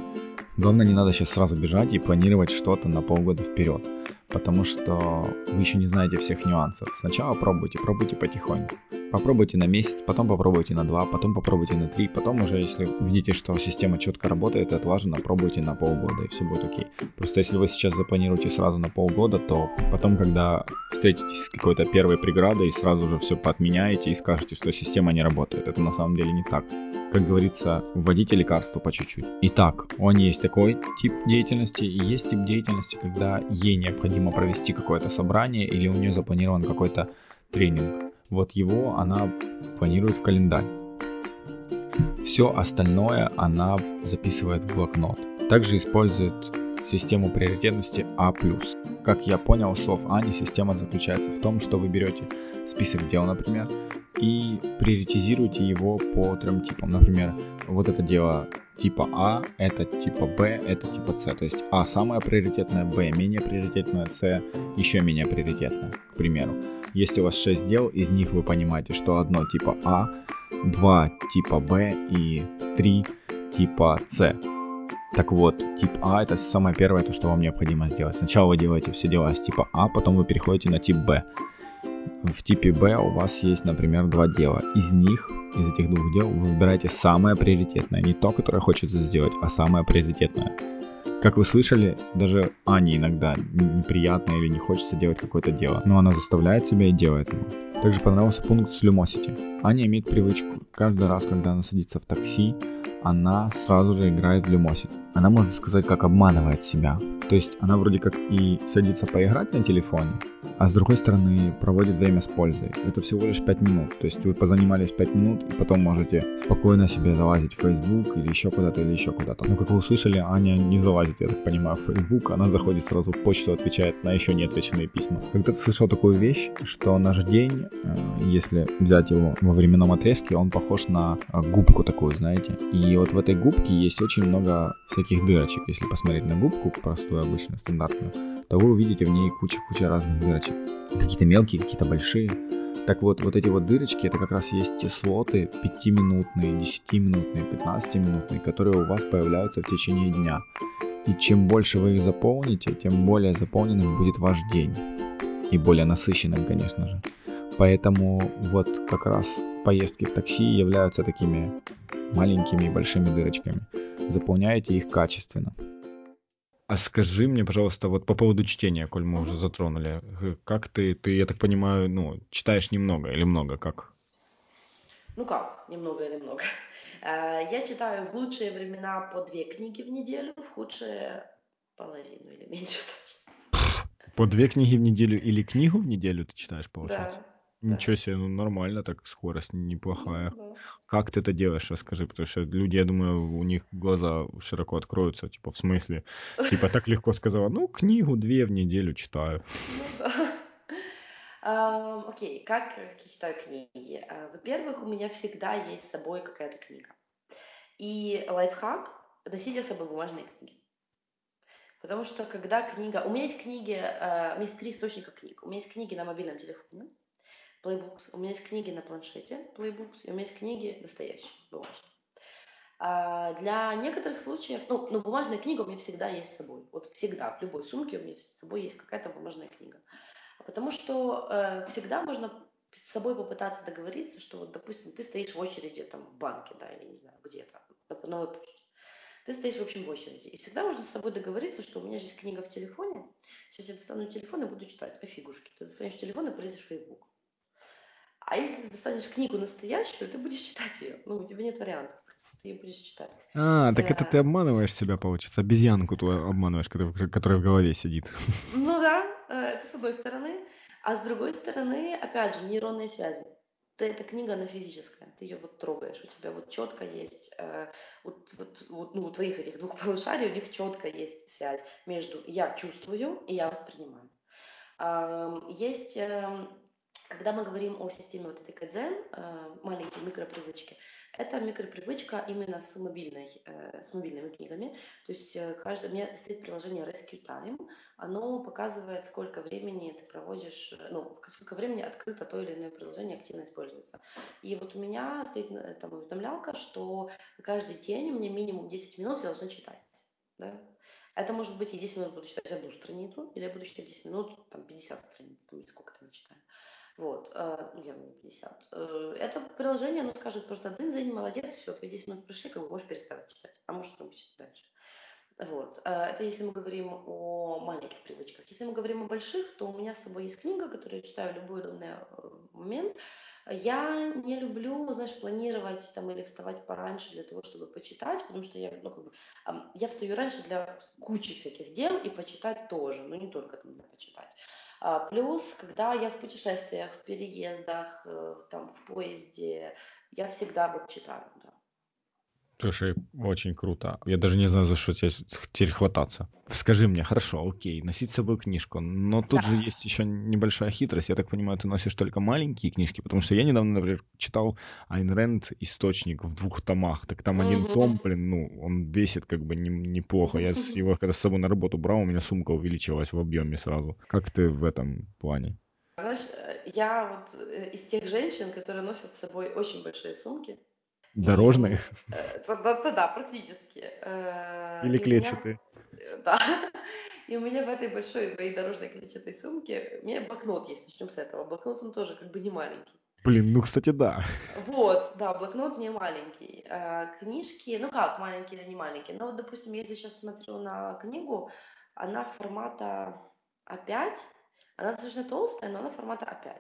Главное, не надо сейчас сразу бежать и планировать что-то на полгода вперед, потому что вы еще не знаете всех нюансов. Сначала пробуйте, пробуйте потихоньку. Попробуйте на месяц, потом попробуйте на два, потом попробуйте на три, потом уже, если увидите, что система четко работает и отлажена, пробуйте на полгода, и все будет окей. Просто если вы сейчас запланируете сразу на полгода, то потом, когда встретитесь с какой-то первой преградой, сразу же все подменяете и скажете, что система не работает. Это на самом деле не так. Как говорится, вводите лекарства по чуть-чуть. Итак, он есть такой тип деятельности, и есть тип деятельности, когда ей необходимо провести какое-то собрание или у нее запланирован какой-то тренинг вот его она планирует в календарь. Все остальное она записывает в блокнот. Также использует систему приоритетности А+. Как я понял, слов Ани, система заключается в том, что вы берете список дел, например, и приоритизируете его по трем типам. Например, вот это дело типа А, это типа Б, это типа С. То есть А самое приоритетное, Б менее приоритетное, С еще менее приоритетное, к примеру. Если у вас 6 дел, из них вы понимаете, что одно типа А, два типа Б и три типа С. Так вот, тип А это самое первое, то, что вам необходимо сделать. Сначала вы делаете все дела с типа А, потом вы переходите на тип Б. в типе Б у вас есть, например, два дела. Из них, из этих двух дел, вы выбираете самое приоритетное. Не то, которое хочется сделать, а самое приоритетное. Как вы слышали, даже Ане иногда неприятно или не хочется делать какое-то дело, но она заставляет себя и делает его. Также понравился пункт с Lumosity. Аня имеет привычку, каждый раз, когда она садится в такси, она сразу же играет в Lumosity. Она, можно сказать, как обманывает себя. То есть она вроде как и садится поиграть на телефоне, а с другой стороны проводит время с пользой. Это всего лишь 5 минут. То есть вы позанимались 5 минут и потом можете спокойно себе залазить в Facebook или еще куда-то, или еще куда-то. Но как вы услышали, Аня не залазит, я так понимаю, в Facebook. Она заходит сразу в почту, отвечает на еще не отвеченные письма. Когда-то слышал такую вещь, что наш день, э, если взять его во временном отрезке, он похож на губку такую, знаете. И вот в этой губке есть очень много всяких дырочек. Если посмотреть на губку, простую, обычную, стандартную, то вы увидите в ней куча-куча разных дырочек. Какие-то мелкие, какие-то большие. Так вот, вот эти вот дырочки, это как раз есть те слоты 5-минутные, 10-минутные, 15-минутные, которые у вас появляются в течение дня. И чем больше вы их заполните, тем более заполненным будет ваш день. И более насыщенным, конечно же. Поэтому вот как раз поездки в такси являются такими маленькими и большими дырочками. Заполняете их качественно. А скажи мне, пожалуйста, вот по поводу чтения, коль мы уже затронули, как ты, ты, я так понимаю, ну, читаешь немного или много, как? Ну как, немного или много. Э, я читаю в лучшие времена по две книги в неделю, в худшие половину или меньше По две книги в неделю или книгу в неделю ты читаешь, получается? Да. Ничего себе, ну нормально, так скорость неплохая. Да. Как ты это делаешь, расскажи, потому что люди, я думаю, у них глаза широко откроются, типа, в смысле, типа, так легко сказала, ну, книгу две в неделю читаю. Ну Окей, как я читаю книги? А, Во-первых, у меня всегда есть с собой какая-то книга. И лайфхак– носите с собой бумажные книги. Потому что когда книга... У меня есть книги, э, у меня есть три источника книг. У меня есть книги на мобильном телефоне, Playbooks. У меня есть книги на планшете, Playbooks. И у меня есть книги настоящие, бумажные. А для некоторых случаев, ну, но бумажная книга у меня всегда есть с собой. Вот всегда, в любой сумке у меня с собой есть какая-то бумажная книга. Потому что э, всегда можно с собой попытаться договориться, что вот, допустим, ты стоишь в очереди там в банке, да, или не знаю, где-то, на новой почте. Ты стоишь, в общем, в очереди. И всегда можно с собой договориться, что у меня же есть книга в телефоне. Сейчас я достану телефон и буду читать. А фигушки. Ты достанешь телефон и полезешь в Facebook. А если ты достанешь книгу настоящую, ты будешь читать ее. Ну, у тебя нет вариантов. Просто ты ее будешь читать. А, так это ты Э, обманываешь себя, получается, обезьянку ту обманываешь, которая, которая в голове сидит. Ну да, э, это с одной стороны. А с другой стороны, опять же, нейронные связи. Ты, эта книга, она физическая, ты ее вот трогаешь, у тебя вот четко есть, э, вот, вот, вот, ну, у твоих этих двух полушарий, у них четко есть связь между я чувствую и я воспринимаю. Ам, Есть эм, когда мы говорим о системе вот этой кайдзен, э, маленькие микропривычки, это микропривычка именно с, мобильной, э, с мобильными книгами. То есть э, каждый, у меня стоит приложение Rescue Time, оно показывает, сколько времени ты проводишь, ну, сколько времени открыто то или иное приложение активно используется. И вот у меня стоит там уведомлялка, что каждый день мне минимум 10 минут я должна читать. Да? Это может быть и 10 минут буду читать одну страницу, или я буду читать 10 минут, там, 50 страниц, там, сколько там я читаю. Вот, э, ну, явно не 50. Э, это приложение, оно скажет просто дзынь, дзынь, молодец, все, твои 10 минут прошли, как бы можешь переставать читать, а можешь пробовать дальше. Вот. Э, это если мы говорим о маленьких привычках. Если мы говорим о больших, то у меня с собой есть книга, которую я читаю в любой удобный момент. Я не люблю, знаешь, планировать там или вставать пораньше для того, чтобы почитать, потому что я, ну, как бы, я встаю раньше для кучи всяких дел и почитать тоже, но не только там для почитать. А, плюс, когда я в путешествиях, в переездах, э, там, в поезде, я всегда вот читаю, да. Слушай, очень круто. Я даже не знаю, за что тебе теперь хвататься. Скажи мне, хорошо, окей, носить с собой книжку, но тут Да. же есть еще небольшая хитрость. Я так понимаю, ты носишь только маленькие книжки, потому что я недавно, например, читал Айн Рэнд «Источник» в двух томах. Так там один Мгм. том, блин, ну, он весит как бы не- неплохо. Я его когда с собой на работу брал, у меня сумка увеличилась в объеме сразу. Как ты в этом плане? Знаешь, э, я вот э, из тех женщин, которые носят с собой очень большие сумки. Дорожные меня... э, практически. Э, или И у меня... клетчатые? э, Да. И у меня в этой большой моей дорожной клетчатой сумке, у меня блокнот есть, начнем с этого. Блокнот, он тоже как бы не маленький. Блин, ну, кстати, да. Вот, да, блокнот не маленький. А, книжки, ну как, маленькие или не маленькие. Но вот, допустим, если сейчас смотрю на книгу, она формата А5, она достаточно толстая, но она формата А5.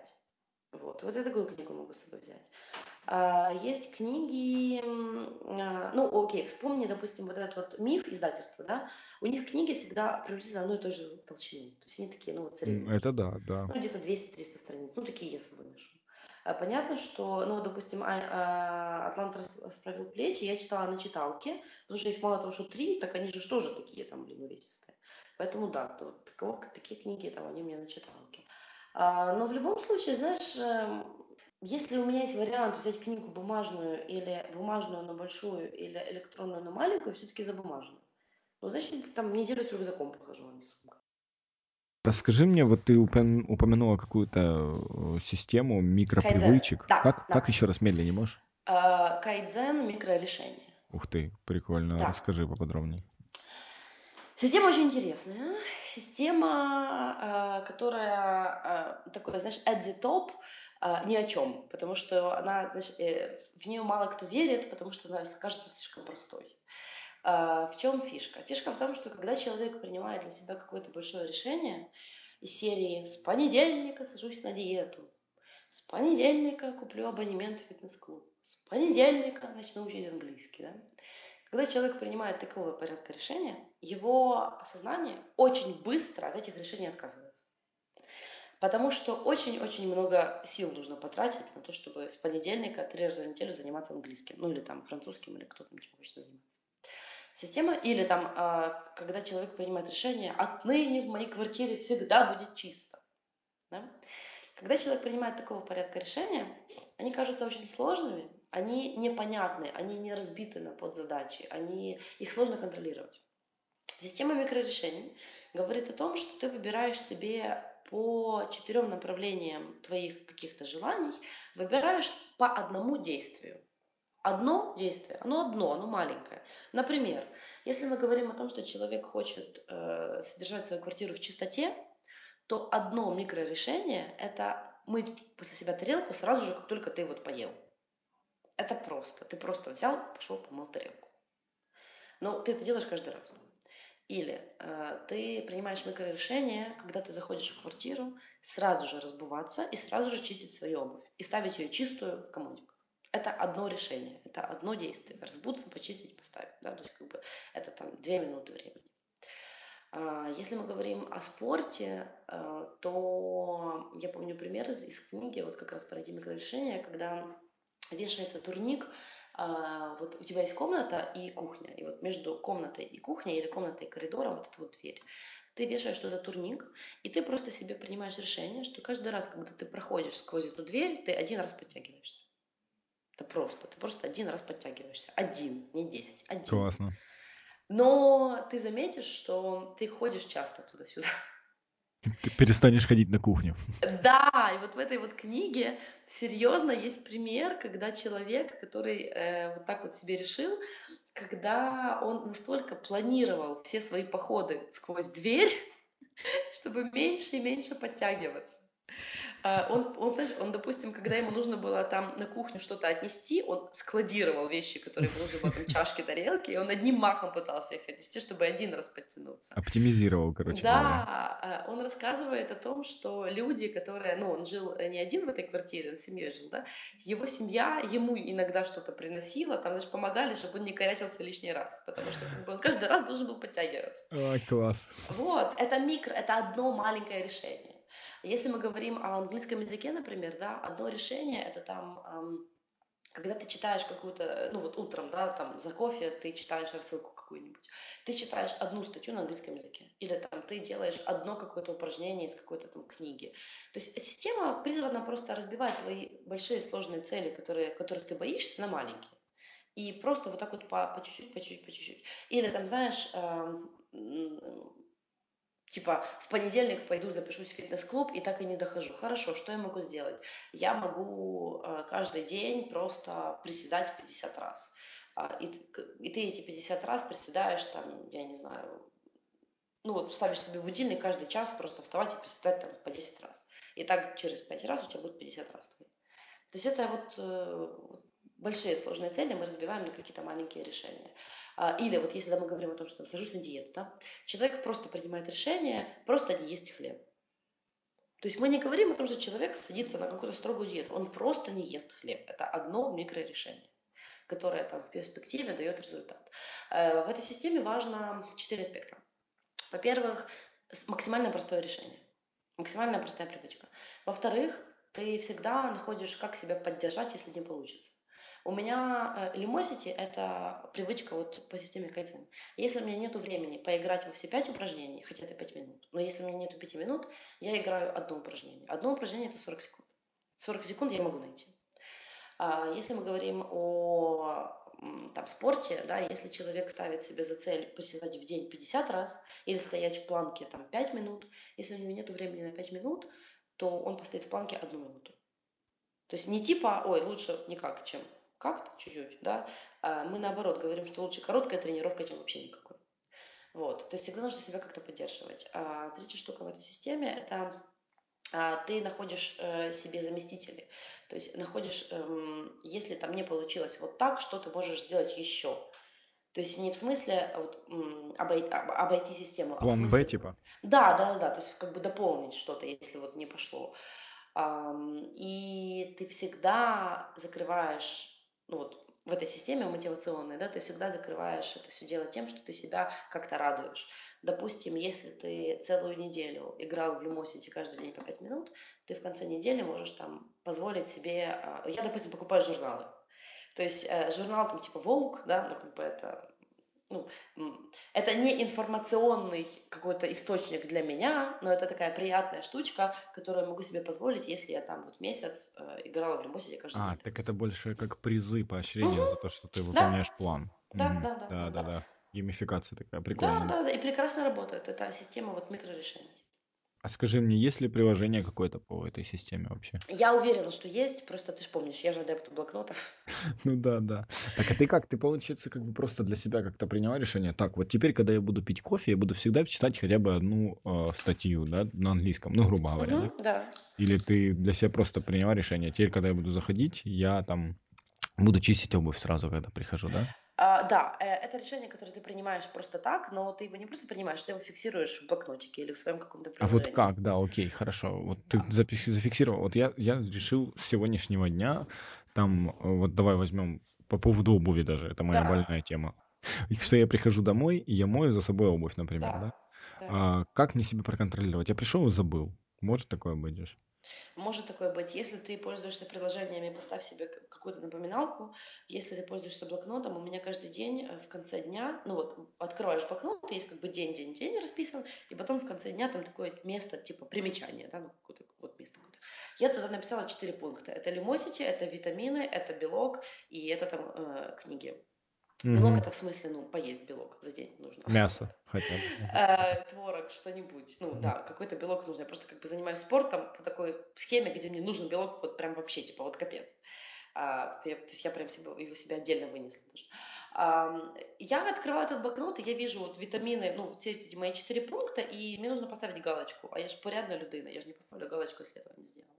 Вот, вот я такую книгу могу с собой взять. А, есть книги, а, ну, окей, вспомни, допустим, вот этот вот миф издательства, да, у них книги всегда приблизительно одной и той же толщины, то есть они такие, ну, вот средние, Это да, да. ну, где-то 200-300 страниц, ну, такие я с собой ношу. А, понятно, что, ну, допустим, а, а, «Атлант расправил плечи» я читала на читалке, потому что их мало того, что три, так они же тоже такие там, блин, увесистые. Поэтому да, вот такого, такие книги там, они у меня на читалке. А, но в любом случае, знаешь, эм, если у меня есть вариант взять книгу бумажную или бумажную, но большую, или электронную, но маленькую, все-таки за бумажную. Ну, зачем там неделю с рюкзаком похожу, а не сумка. Расскажи мне, вот ты упомянула какую-то э, систему микропривычек. Да, как, да. как еще раз медленнее можешь? А, Кайдзен микрорешение. Ух ты, прикольно. Да. Расскажи поподробнее. Система очень интересная. Система, а, которая а, такой, знаешь, at the top, а, ни о чем, потому что она, знаешь, э, в нее мало кто верит, потому что она кажется слишком простой. В чем фишка? Фишка в том, что когда человек принимает для себя какое-то большое решение из серии «С понедельника сажусь на диету», «С понедельника куплю абонемент в фитнес-клуб», «С понедельника начну учить английский», да? Когда человек принимает такого порядка решения, его сознание очень быстро от этих решений отказывается. Потому что очень-очень много сил нужно потратить на то, чтобы с понедельника три раза в неделю заниматься английским. Ну или там французским, или кто там чем хочет заниматься. Система, или там, а, когда человек принимает решение, отныне в моей квартире всегда будет чисто. Да? Когда человек принимает такого порядка решения, они кажутся очень сложными, они непонятны, они не разбиты на подзадачи, они, их сложно контролировать. Система микрорешений говорит о том, что ты выбираешь себе по четырем направлениям твоих каких-то желаний, выбираешь по одному действию. Одно действие, оно одно, оно маленькое. Например, если мы говорим о том, что человек хочет э, содержать свою квартиру в чистоте, то одно микрорешение – это мыть после себя тарелку сразу же, как только ты вот поел. Это просто. Ты просто взял, пошел, помыл тарелку. Но ты это делаешь каждый раз. Или э, ты принимаешь микрорешение, когда ты заходишь в квартиру, сразу же разбываться и сразу же чистить свою обувь. И ставить ее чистую в комодик. Это одно решение, это одно действие. Разбуться, почистить, поставить. Да? То есть как бы это там две минуты времени. А, если мы говорим о спорте, э, то я помню пример из, из книги, вот как раз про эти микрорешения, когда вешается турник, а, вот у тебя есть комната и кухня, и вот между комнатой и кухней или комнатой и коридором вот эта вот дверь, ты вешаешь туда турник, и ты просто себе принимаешь решение, что каждый раз, когда ты проходишь сквозь эту дверь, ты один раз подтягиваешься. Это просто, ты просто один раз подтягиваешься. Один, не десять, один. Классно. Но ты заметишь, что ты ходишь часто туда-сюда. Ты перестанешь ходить на кухню. Да, и вот в этой вот книге серьезно есть пример, когда человек, который э, вот так вот себе решил, когда он настолько планировал все свои походы сквозь дверь, чтобы меньше и меньше подтягиваться. А, он, он, знаешь, он, допустим, когда ему нужно было там на кухню что-то отнести, он складировал вещи, которые ему нужно было, там, чашки, тарелки, и он одним махом пытался их отнести, чтобы один раз подтянуться. Оптимизировал, короче да, говоря. а, он рассказывает о том, что люди, которые, ну, он жил не один в этой квартире, он с семьей жил, да, его семья ему иногда что-то приносила, там, даже помогали, чтобы он не корячился лишний раз, потому что как бы, он каждый раз должен был подтягиваться. А, класс. Вот, это микро, это одно маленькое решение. Если мы говорим о английском языке, например, да, одно решение это там, когда ты читаешь какую-то, ну вот утром, да, там за кофе ты читаешь рассылку какую-нибудь, ты читаешь одну статью на английском языке, или там ты делаешь одно какое-то упражнение из какой-то там книги. То есть система призвана просто разбивать твои большие сложные цели, которые, которых ты боишься, на маленькие. И просто вот так вот по, по чуть-чуть, по чуть-чуть, по чуть-чуть. Или там, знаешь, Типа, в понедельник пойду запишусь в фитнес-клуб и так и не дохожу. Хорошо, что я могу сделать? Я могу э, каждый день просто приседать 50 раз. А, и, и ты эти 50 раз приседаешь там, я не знаю, ну вот ставишь себе будильник каждый час, просто вставать и приседать там по 10 раз. И так через 5 раз у тебя будет 50 раз. То есть это вот, э, вот большие сложные цели мы разбиваем на какие-то маленькие решения. А, или вот если мы говорим о том, что там сажусь на диету, да, человек просто принимает решение просто не есть хлеб. То есть мы не говорим о том, что человек садится на какую-то строгую диету, он просто не ест хлеб. Это одно микрорешение, которое там в перспективе дает результат. Э, в этой системе важно четыре аспекта. Во-первых, максимально простое решение, максимально простая привычка. Во-вторых, ты всегда находишь, как себя поддержать, если не получится. У меня э, – это привычка вот по системе Kaizen. Если у меня нет времени поиграть во все пять упражнений, хотя это пять минут, но если у меня нет пяти минут, я играю одно упражнение. Одно упражнение – это 40 секунд. 40 секунд я могу найти. А если мы говорим о там, спорте, да, если человек ставит себе за цель приседать в день 50 раз или стоять в планке там 5 минут, если у него нет времени на 5 минут, то он постоит в планке одну минуту. То есть не типа, ой, лучше никак, чем как-то чуть-чуть, да, а мы наоборот говорим, что лучше короткая тренировка, чем вообще никакой. Вот, то есть всегда нужно себя как-то поддерживать. А третья штука в этой системе – это а, ты находишь э, себе заместители. То есть находишь, эм, если там не получилось вот так, что ты можешь сделать еще. То есть не в смысле вот, обойти, обойти систему, а в смысле... Б типа? Да, да, да, то есть как бы дополнить что-то, если вот не пошло. И ты всегда закрываешь ну вот в этой системе мотивационной, да, ты всегда закрываешь это все дело тем, что ты себя как-то радуешь. Допустим, если ты целую неделю играл в Lumosity каждый день по 5 минут, ты в конце недели можешь там позволить себе... А, я, допустим, покупаю журналы. То есть э, журнал там типа Vogue, да, ну как бы это ну, это не информационный какой-то источник для меня, но это такая приятная штучка, которую я могу себе позволить, если я там вот месяц э, играла в Лимосиде каждый а, день. А, так это больше как призы, поощрения угу. за то, что ты выполняешь да. план. Да, угу. да, да, да, да, да, да. Геймификация такая, Да, прикольно. да, да, и прекрасно работает. Это система вот микрорешений. А скажи мне, есть ли приложение какое-то по этой системе вообще? Я уверена, что есть, просто ты же помнишь, я же адепт блокнотов. Ну да, да. Так а ты как? Ты, получается, как бы просто для себя как-то приняла решение? Так, вот теперь, когда я буду пить кофе, я буду всегда читать хотя бы одну э, статью, да, на английском, ну, грубо говоря, угу, да? Да. Или ты для себя просто приняла решение, теперь, когда я буду заходить, я там буду чистить обувь сразу, когда прихожу, да? А, да, э, это решение, которое ты принимаешь просто так, но ты его не просто принимаешь, ты его фиксируешь в блокнотике или в своем каком-то А вот как, да, окей, хорошо. Вот ты запи- зафиксировал. Вот я, я решил с сегодняшнего дня, там, э, вот давай возьмем по поводу обуви даже, это моя Да. больная тема. И что я прихожу домой, и я мою за собой обувь, например, да? Да. Да. А как мне себя проконтролировать? Я пришел и забыл. Может такое быть? же? Может такое быть. Если ты пользуешься приложениями, поставь себе какую-то напоминалку. Если ты пользуешься блокнотом, у меня каждый день э, в конце дня, ну вот, открываешь блокнот, есть как бы день, день, день расписан, и потом в конце дня там такое место, типа примечание, да, ну какое-то вот место какое-то. Я туда написала четыре пункта. Это люмосити, это витамины, это белок и это там э, книги. Белок Мгм. это в смысле, ну, поесть белок за день нужно. Мясо хотя бы. Э, Творог, что-нибудь. Ну да, какой-то белок нужно. Я просто как бы занимаюсь спортом по такой схеме, где мне нужен белок вот прям вообще, типа вот капец. А, я- то есть я прям себе, его себе отдельно вынесла даже. Ам, Я открываю этот блокнот, и я вижу вот витамины, ну, все эти мои четыре пункта, и мне нужно поставить галочку. А я же порядная людина, я же не поставлю галочку, если этого не сделала.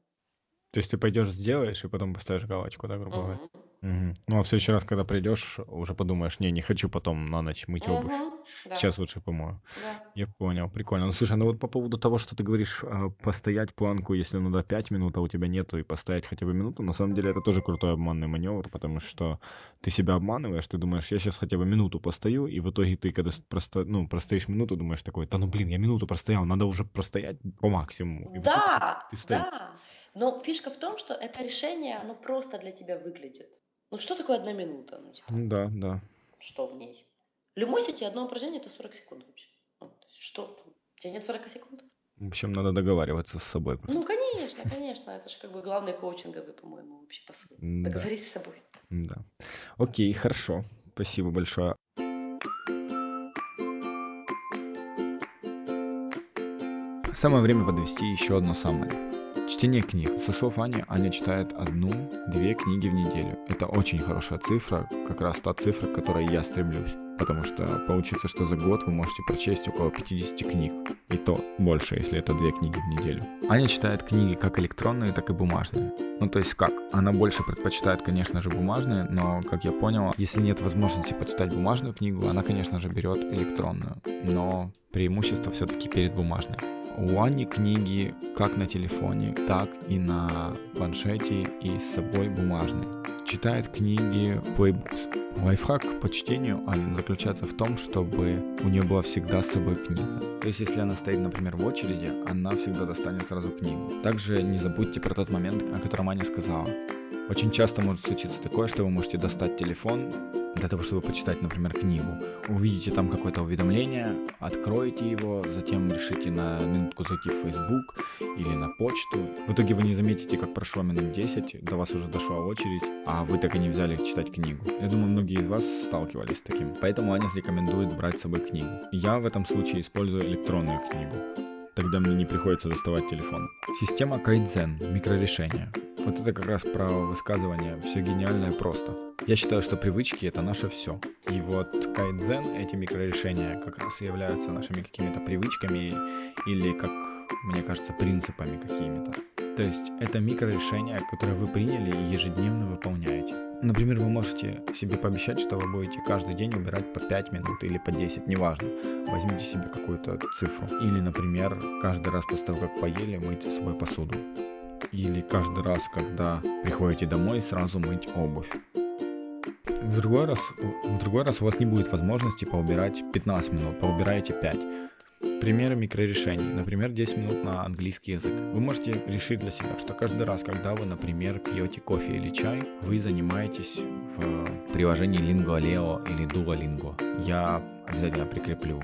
То есть ты пойдешь сделаешь и потом поставишь галочку, да, грубо говоря? Мгм. Мгм. Ну, а в следующий раз, когда придешь, уже подумаешь, не, не хочу потом на ночь мыть обувь. Мгм. Да, Сейчас лучше помою. да. Я понял, прикольно. Ну, слушай, ну вот по поводу того, что ты говоришь, а, постоять планку, если надо 5 минут, а у тебя нету, и постоять хотя бы минуту, на самом деле это тоже крутой обманный маневр, потому что ты себя обманываешь, ты думаешь, я сейчас хотя бы минуту постою, и в итоге ты, когда с- просто, ну, простоишь минуту, думаешь такой, да ну блин, я минуту простоял, надо уже простоять по максимуму. И в итоге Да, ты стоишь. да. Но фишка в том, что это решение, оно просто для тебя выглядит. Ну что такое одна минута? Ну, типа, Ну да, да. что в ней? Люмосити одно упражнение это 40 секунд вообще. Ну, то есть что? У тебя нет 40 секунд? В общем, надо договариваться с собой просто. Ну, конечно, конечно. Это же как бы главный коучинговый, по-моему, вообще посыл. Да, Договорись с собой. да. Окей, хорошо. Спасибо большое. Самое время подвести еще одно самое. Чтение книг. Со слов Ани, Аня читает одну-две книги в неделю. Это очень хорошая цифра, как раз та цифра, к которой я стремлюсь. Потому что получится, что за год вы можете прочесть около 50 книг. И то больше, если это две книги в неделю. Аня читает книги как электронные, так и бумажные. Ну, то есть как? Она больше предпочитает, конечно же, бумажные, но, как я понял, если нет возможности почитать бумажную книгу, она, конечно же, берет электронную. Но преимущество все-таки перед бумажной. У Ани книги как на телефоне, так и на планшете и с собой бумажные. Читает книги Playbooks. Лайфхак по чтению Ани заключается в том, чтобы у нее была всегда с собой книга. То есть, если она стоит, например, в очереди, она всегда достанет сразу книгу. Также не забудьте про тот момент, о котором Аня сказала. Очень часто может случиться такое, что вы можете достать телефон для того, чтобы почитать, например, книгу. Увидите там какое-то уведомление, откроете его, затем решите на минутку зайти в Facebook или на почту. В итоге вы не заметите, как прошло минут 10, до вас уже дошла очередь, а вы так и не взяли читать книгу. Я думаю, многие из вас сталкивались с таким. Поэтому Аня рекомендует брать с собой книгу. Я в этом случае использую электронную книгу. Тогда мне не приходится доставать телефон. Система Кайдзен. Микрорешения. Вот это как раз про высказывание «все гениальное просто». Я считаю, что привычки — это наше все. И вот кайдзен, эти микрорешения как раз являются нашими какими-то привычками или, как мне кажется, принципами какими-то. То есть это микрорешения, которые вы приняли и ежедневно выполняете. Например, вы можете себе пообещать, что вы будете каждый день убирать по 5 минут или по 10, неважно. Возьмите себе какую-то цифру. Или, например, каждый раз после того, как поели, мыть собой посуду или каждый раз, когда приходите домой, сразу мыть обувь. В другой раз, в другой раз у вас не будет возможности поубирать 15 минут, поубираете 5. Примеры микрорешений. Например, 10 минут на английский язык. Вы можете решить для себя, что каждый раз, когда вы, например, пьете кофе или чай, вы занимаетесь в приложении Lingualeo или Duolingo. Я обязательно прикреплю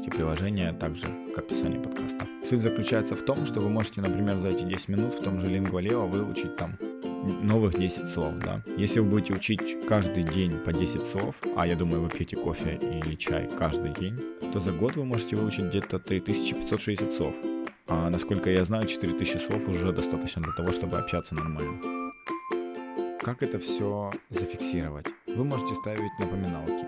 эти приложения также к описанию подкаста. Суть заключается в том, что вы можете, например, за эти 10 минут в том же Lingua выучить там новых 10 слов, да. Если вы будете учить каждый день по 10 слов, а я думаю, вы пьете кофе или чай каждый день, то за год вы можете выучить где-то 3560 слов. А насколько я знаю, 4000 слов уже достаточно для того, чтобы общаться нормально. Как это все зафиксировать? Вы можете ставить напоминалки.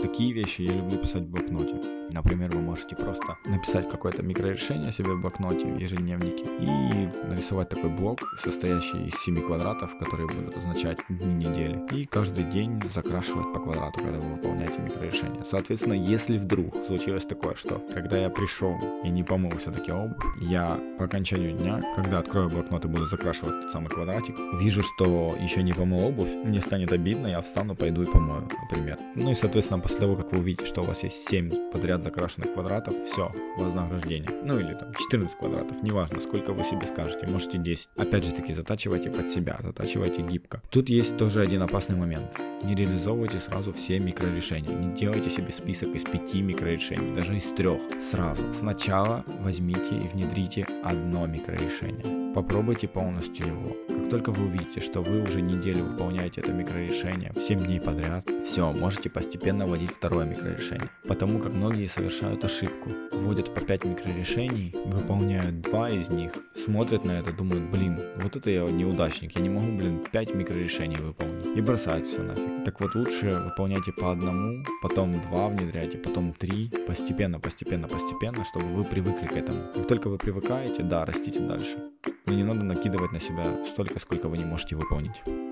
Такие вещи я люблю писать в блокноте. Например, вы можете просто написать какое-то микрорешение себе в блокноте, в ежедневнике и нарисовать такой блок, состоящий из 7 квадратов, которые будут означать дни недели. И каждый день закрашивать по квадрату, когда вы выполняете микрорешение. Соответственно, если вдруг случилось такое, что когда я пришел и не помыл все-таки обувь, я по окончанию дня, когда открою блокнот и буду закрашивать тот самый квадратик, вижу, что еще не помыл обувь, мне станет обидно, я встану, пойду и помою, например. Ну и, соответственно, после того, как вы увидите, что у вас есть 7 подряд 50 закрашенных квадратов, все, вознаграждение. Ну или там 14 квадратов, неважно, сколько вы себе скажете, можете 10. Опять же таки, затачивайте под себя, затачивайте гибко. Тут есть тоже один опасный момент. Не реализовывайте сразу все микрорешения. Не делайте себе список из пяти микрорешений, даже из трех сразу. Сначала возьмите и внедрите одно микрорешение. Попробуйте полностью его. Как только вы увидите, что вы уже неделю выполняете это микрорешение 7 дней подряд, все, можете постепенно вводить второе микрорешение. Потому как многие совершают ошибку. Вводят по 5 микрорешений, выполняют два из них, смотрят на это, думают, блин, вот это я неудачник, я не могу, блин, 5 микрорешений выполнить. И бросают все нафиг. Так вот лучше выполняйте по одному, потом два внедряйте, потом три, постепенно, постепенно, постепенно, чтобы вы привыкли к этому. Как только вы привыкаете, да, растите дальше. Но не надо накидывать на себя столько, сколько вы не можете выполнить.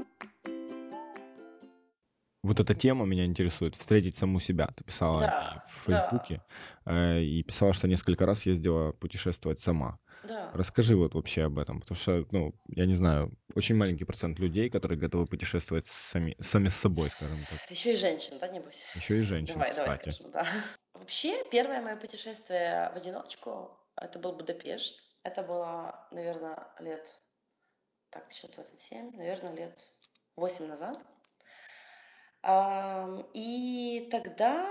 Вот эта тема меня интересует, встретить саму себя. Ты писала Да, в да, Фейсбуке э, и писала, что несколько раз ездила путешествовать сама. да. Расскажи вот вообще об этом, потому что, ну, я не знаю, очень маленький процент людей, которые готовы путешествовать сами, сами с собой, скажем так. Еще и женщин, да, небось? Еще и женщин, Давай, давай кстати. скажем, да. Вообще, первое мое путешествие в одиночку, это был Будапешт. Это было, наверное, лет, так, сейчас 27, наверное, лет 8 назад. И тогда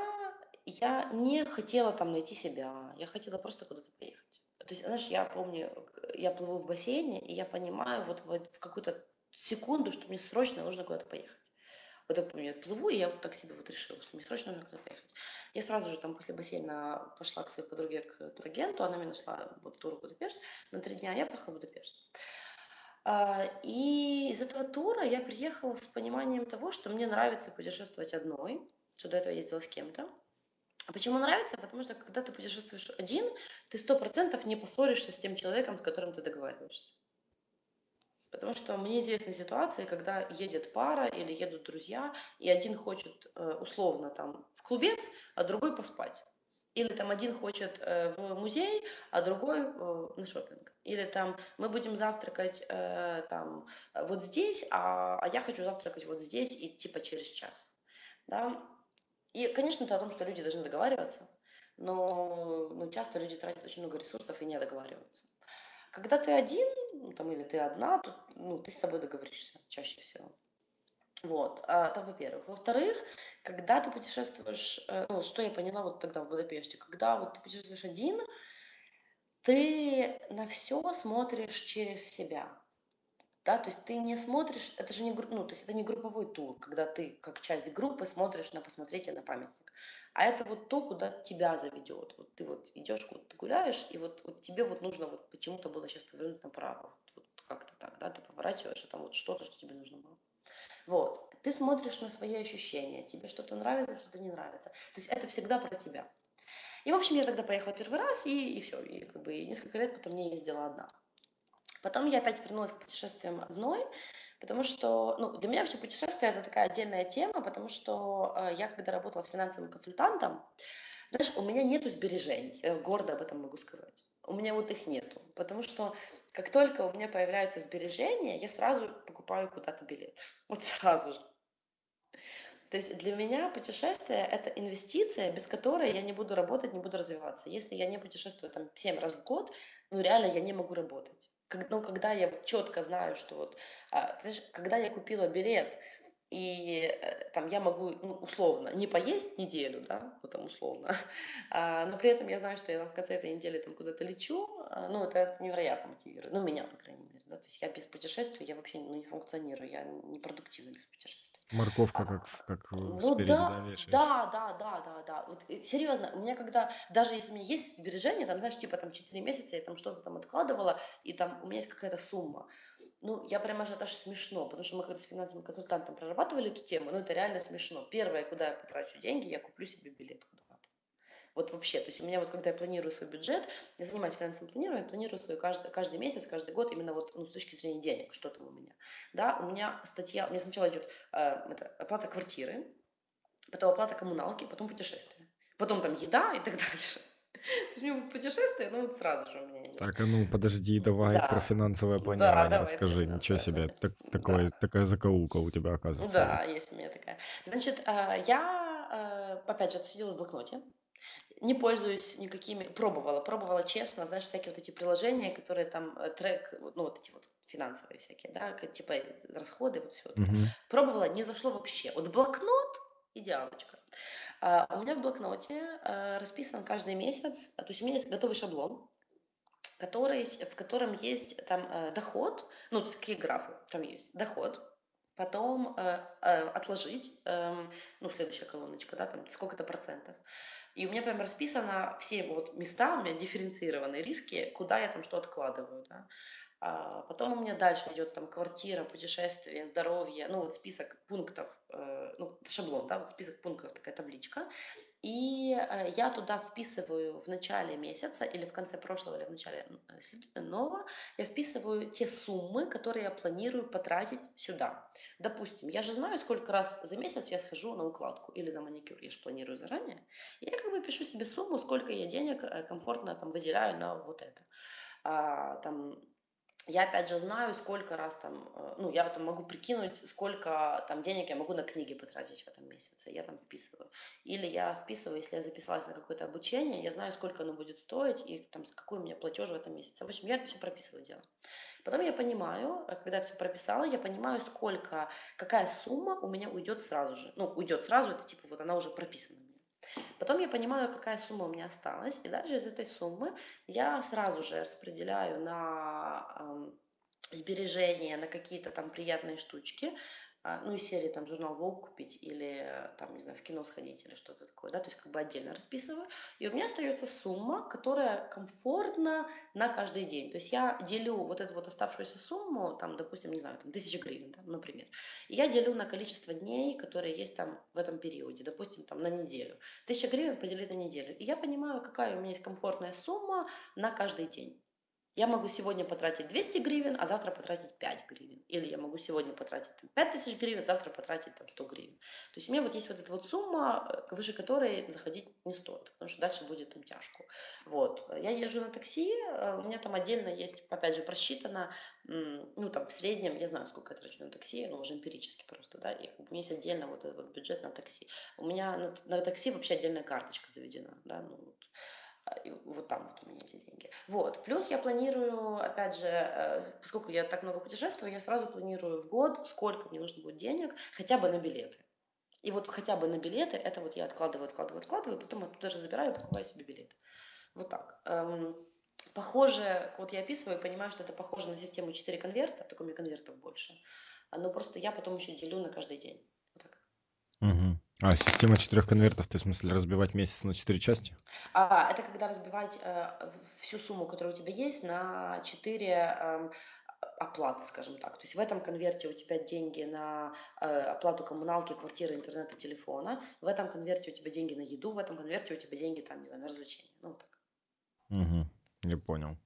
я не хотела там найти себя, я хотела просто куда-то поехать. То есть, знаешь, я помню, я плыву в бассейне, и я понимаю вот, вот в какую-то секунду, что мне срочно нужно куда-то поехать. Вот я помню, я плыву, и я вот так себе вот решила, что мне срочно нужно куда-то поехать. Я сразу же там после бассейна пошла к своей подруге, к турагенту, она мне нашла вот тур в Будапешт на три дня, я поехала в Будапешт. А, и из этого тура я приехала с пониманием того, что мне нравится путешествовать одной, что до этого ездила с кем-то. А почему нравится? Потому что когда ты путешествуешь один, ты сто процентов не поссоришься с тем человеком, с которым ты договариваешься. Потому что мне известны ситуации, когда едет пара или едут друзья, и один хочет э, условно там в клубец, а другой поспать. Или там один хочет э, в музей, а другой э, на шопинг. Или там мы будем завтракать э, там вот здесь, а, а я хочу завтракать вот здесь и типа через час. Да? И, конечно, это о том, что люди должны договариваться, но ну, часто люди тратят очень много ресурсов и не договариваются. Когда ты один, там, или ты одна, то, ну, ты с собой договоришься чаще всего. Вот, а, это во-первых. Во-вторых, когда ты путешествуешь, э, ну, что я поняла вот тогда в Будапеште, когда вот ты путешествуешь один, ты на все смотришь через себя. Да, то есть ты не смотришь, это же не, ну, то есть это не групповой тур, когда ты как часть группы смотришь на посмотрите на памятник. А это вот то, куда тебя заведет. Вот ты вот идешь, куда ты гуляешь, и вот, вот тебе вот нужно вот почему-то было сейчас повернуть направо. Вот, вот как-то так, да, ты поворачиваешь, а там вот что-то, что тебе нужно было. Вот. Ты смотришь на свои ощущения. Тебе что-то нравится, что-то не нравится. То есть это всегда про тебя. И, в общем, я тогда поехала первый раз, и, и все. И как бы несколько лет потом не ездила одна. Потом я опять вернулась к путешествиям одной, потому что, ну, для меня вообще путешествие это такая отдельная тема, потому что э, я когда работала с финансовым консультантом, знаешь, у меня нету сбережений, я гордо об этом могу сказать. У меня вот их нету, потому что как только у меня появляются сбережения, я сразу покупаю куда-то билет, вот сразу же. То есть для меня путешествие – это инвестиция, без которой я не буду работать, не буду развиваться. Если я не путешествую там 7 раз в год, ну реально я не могу работать. Как, ну, когда я четко знаю, что вот, а, знаешь, когда я купила билет, и э, там я могу, ну, условно, не поесть неделю, да, вот там условно, а, но при этом я знаю, что я там в конце этой недели там куда-то лечу, а, ну, это, невероятно мотивирует, ну, меня, по крайней мере, да, то есть я без путешествий, я вообще ну, не функционирую, я не продуктивна без путешествий. Морковка А, как, как э, ну спереди, да, да, да, да, да, да. Вот э, серьезно, у меня когда, даже если у меня есть сбережения, там, знаешь, типа там 4 месяца я там что-то там откладывала, и там у меня есть какая-то сумма, ну, я прямо аж даже смешно, потому что мы когда с финансовым консультантом прорабатывали эту тему, ну, это реально смешно. Первое, куда я потрачу деньги, я куплю себе билет куда-то. Вот вообще, то есть у меня вот, когда я планирую свой бюджет, я занимаюсь финансовым планированием, планирую свой каждый, каждый месяц, каждый год именно вот ну, с точки зрения денег, что там у меня. Да, у меня статья, у меня сначала идет э, это, оплата квартиры, потом оплата коммуналки, потом путешествие. Потом там еда и так дальше. То есть у меня путешествие, ну вот сразу же у меня идет. Так, а ну подожди, давай про Да, финансовое да, планирование давай про расскажи. Ничего финансовое себе, планирование. так, Да, такое, такая закоулка у тебя, оказывается, да, есть. есть у меня такая. Значит, а, я, э, опять же, сидела в блокноте, не пользуюсь никакими, пробовала, пробовала честно, знаешь, всякие вот эти приложения, которые там э, трек, ну вот эти вот финансовые всякие, да, типа э, расходы, вот все вот это. Мгм. Пробовала, не зашло вообще. Вот блокнот идеалочка. А, у меня в блокноте а, расписан каждый месяц, а, то есть у меня есть готовый шаблон, который, в котором есть там э, доход, ну, какие графы там есть, доход, потом э, э, отложить, эм, ну, следующая колоночка, да, там сколько-то процентов. И у меня прям расписано все вот места, у меня дифференцированные риски, куда я там что откладываю, да. А потом у меня дальше идет там квартира, путешествие, здоровье, ну вот список пунктов, э, ну шаблон, да, вот список пунктов, такая табличка. И э, я туда вписываю в начале месяца или в конце прошлого или в начале э, нового, я вписываю те суммы, которые я планирую потратить сюда. Допустим, я же знаю, сколько раз за месяц я схожу на укладку или на маникюр, я же планирую заранее. Я как бы пишу себе сумму, сколько я денег комфортно там выделяю на вот это. А, там я опять же знаю, сколько раз там, э, ну, я там могу прикинуть, сколько там денег я могу на книги потратить в этом месяце, я там вписываю. Или я вписываю, если я записалась на какое-то обучение, я знаю, сколько оно будет стоить и там, какой у меня платеж в этом месяце. В общем, я это все прописываю дело. Потом я понимаю, э, когда все прописала, я понимаю, сколько, какая сумма у меня уйдет сразу же. Ну, уйдет сразу, это типа вот она уже прописана. Потом я понимаю, какая сумма у меня осталась, и дальше из этой суммы я сразу же распределяю на сбережения, на какие-то там приятные штучки, ну, из серии там журнал Vogue купить или там, не знаю, в кино сходить или что-то такое, да, то есть как бы отдельно расписываю. И у меня остается сумма, которая комфортна на каждый день. То есть я делю вот эту вот оставшуюся сумму, там, допустим, не знаю, там, тысяча гривен, да, например, и я делю на количество дней, которые есть там в этом периоде, допустим, там, на неделю. Тысяча гривен поделить на неделю. И я понимаю, какая у меня есть комфортная сумма на каждый день. Я могу сегодня потратить 200 гривен, а завтра потратить 5 гривен. Или я могу сегодня потратить там, 5000 гривен, завтра потратить там, 100 гривен. То есть у меня вот есть вот эта вот сумма, э, выше которой заходить не стоит, потому что дальше будет там тяжко. Вот. Я езжу на такси, э, у меня там отдельно есть, опять же, просчитано, ну там в среднем, я знаю, сколько я трачу на такси, ну уже эмпирически просто, да, и у меня есть отдельно вот этот вот бюджет на такси. У меня на, на такси вообще отдельная карточка заведена, да, ну вот вот там вот у меня эти деньги. Вот. Плюс я планирую, опять же, э, поскольку я так много путешествую, я сразу планирую в год, сколько мне нужно будет денег хотя бы на билеты. И вот хотя бы на билеты, это вот я откладываю, откладываю, откладываю, потом оттуда же забираю и покупаю себе билет. Вот так. Эм, похоже, вот я описываю, понимаю, что это похоже на систему 4 конверта, только у меня конвертов больше. Но просто я потом еще делю на каждый день. Вот так. Угу. А, система четырех конвертов, ты в смысле разбивать месяц на четыре части? А, это когда разбивать э, всю сумму, которая у тебя есть, на четыре э, оплаты, скажем так. То есть в этом конверте у тебя деньги на э, оплату коммуналки, квартиры, интернета, телефона. В этом конверте у тебя деньги на еду, в этом конверте у тебя деньги там, не знаю, на развлечения. Ну, вот так. Угу, я понял.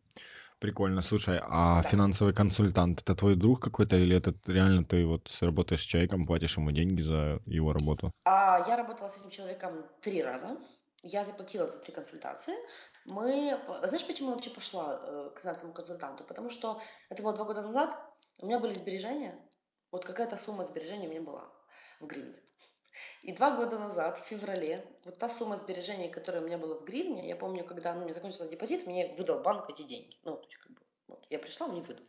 Прикольно. Слушай, а финансовый консультант это твой друг какой-то или это реально ты вот работаешь с человеком, платишь ему деньги за его работу? А, я работала с этим человеком три раза. Я заплатила за три консультации. Мы, знаешь, почему я вообще пошла э, к финансовому консультанту? Потому что это было два года назад. У меня были сбережения. Вот какая-то сумма сбережений у меня была в гривне. И два года назад, в феврале, вот та сумма сбережений, которая у меня была в гривне, я помню, когда ну, у меня закончился депозит, мне выдал банк эти деньги. Ну, то есть, как бы, вот, я пришла, мне выдал.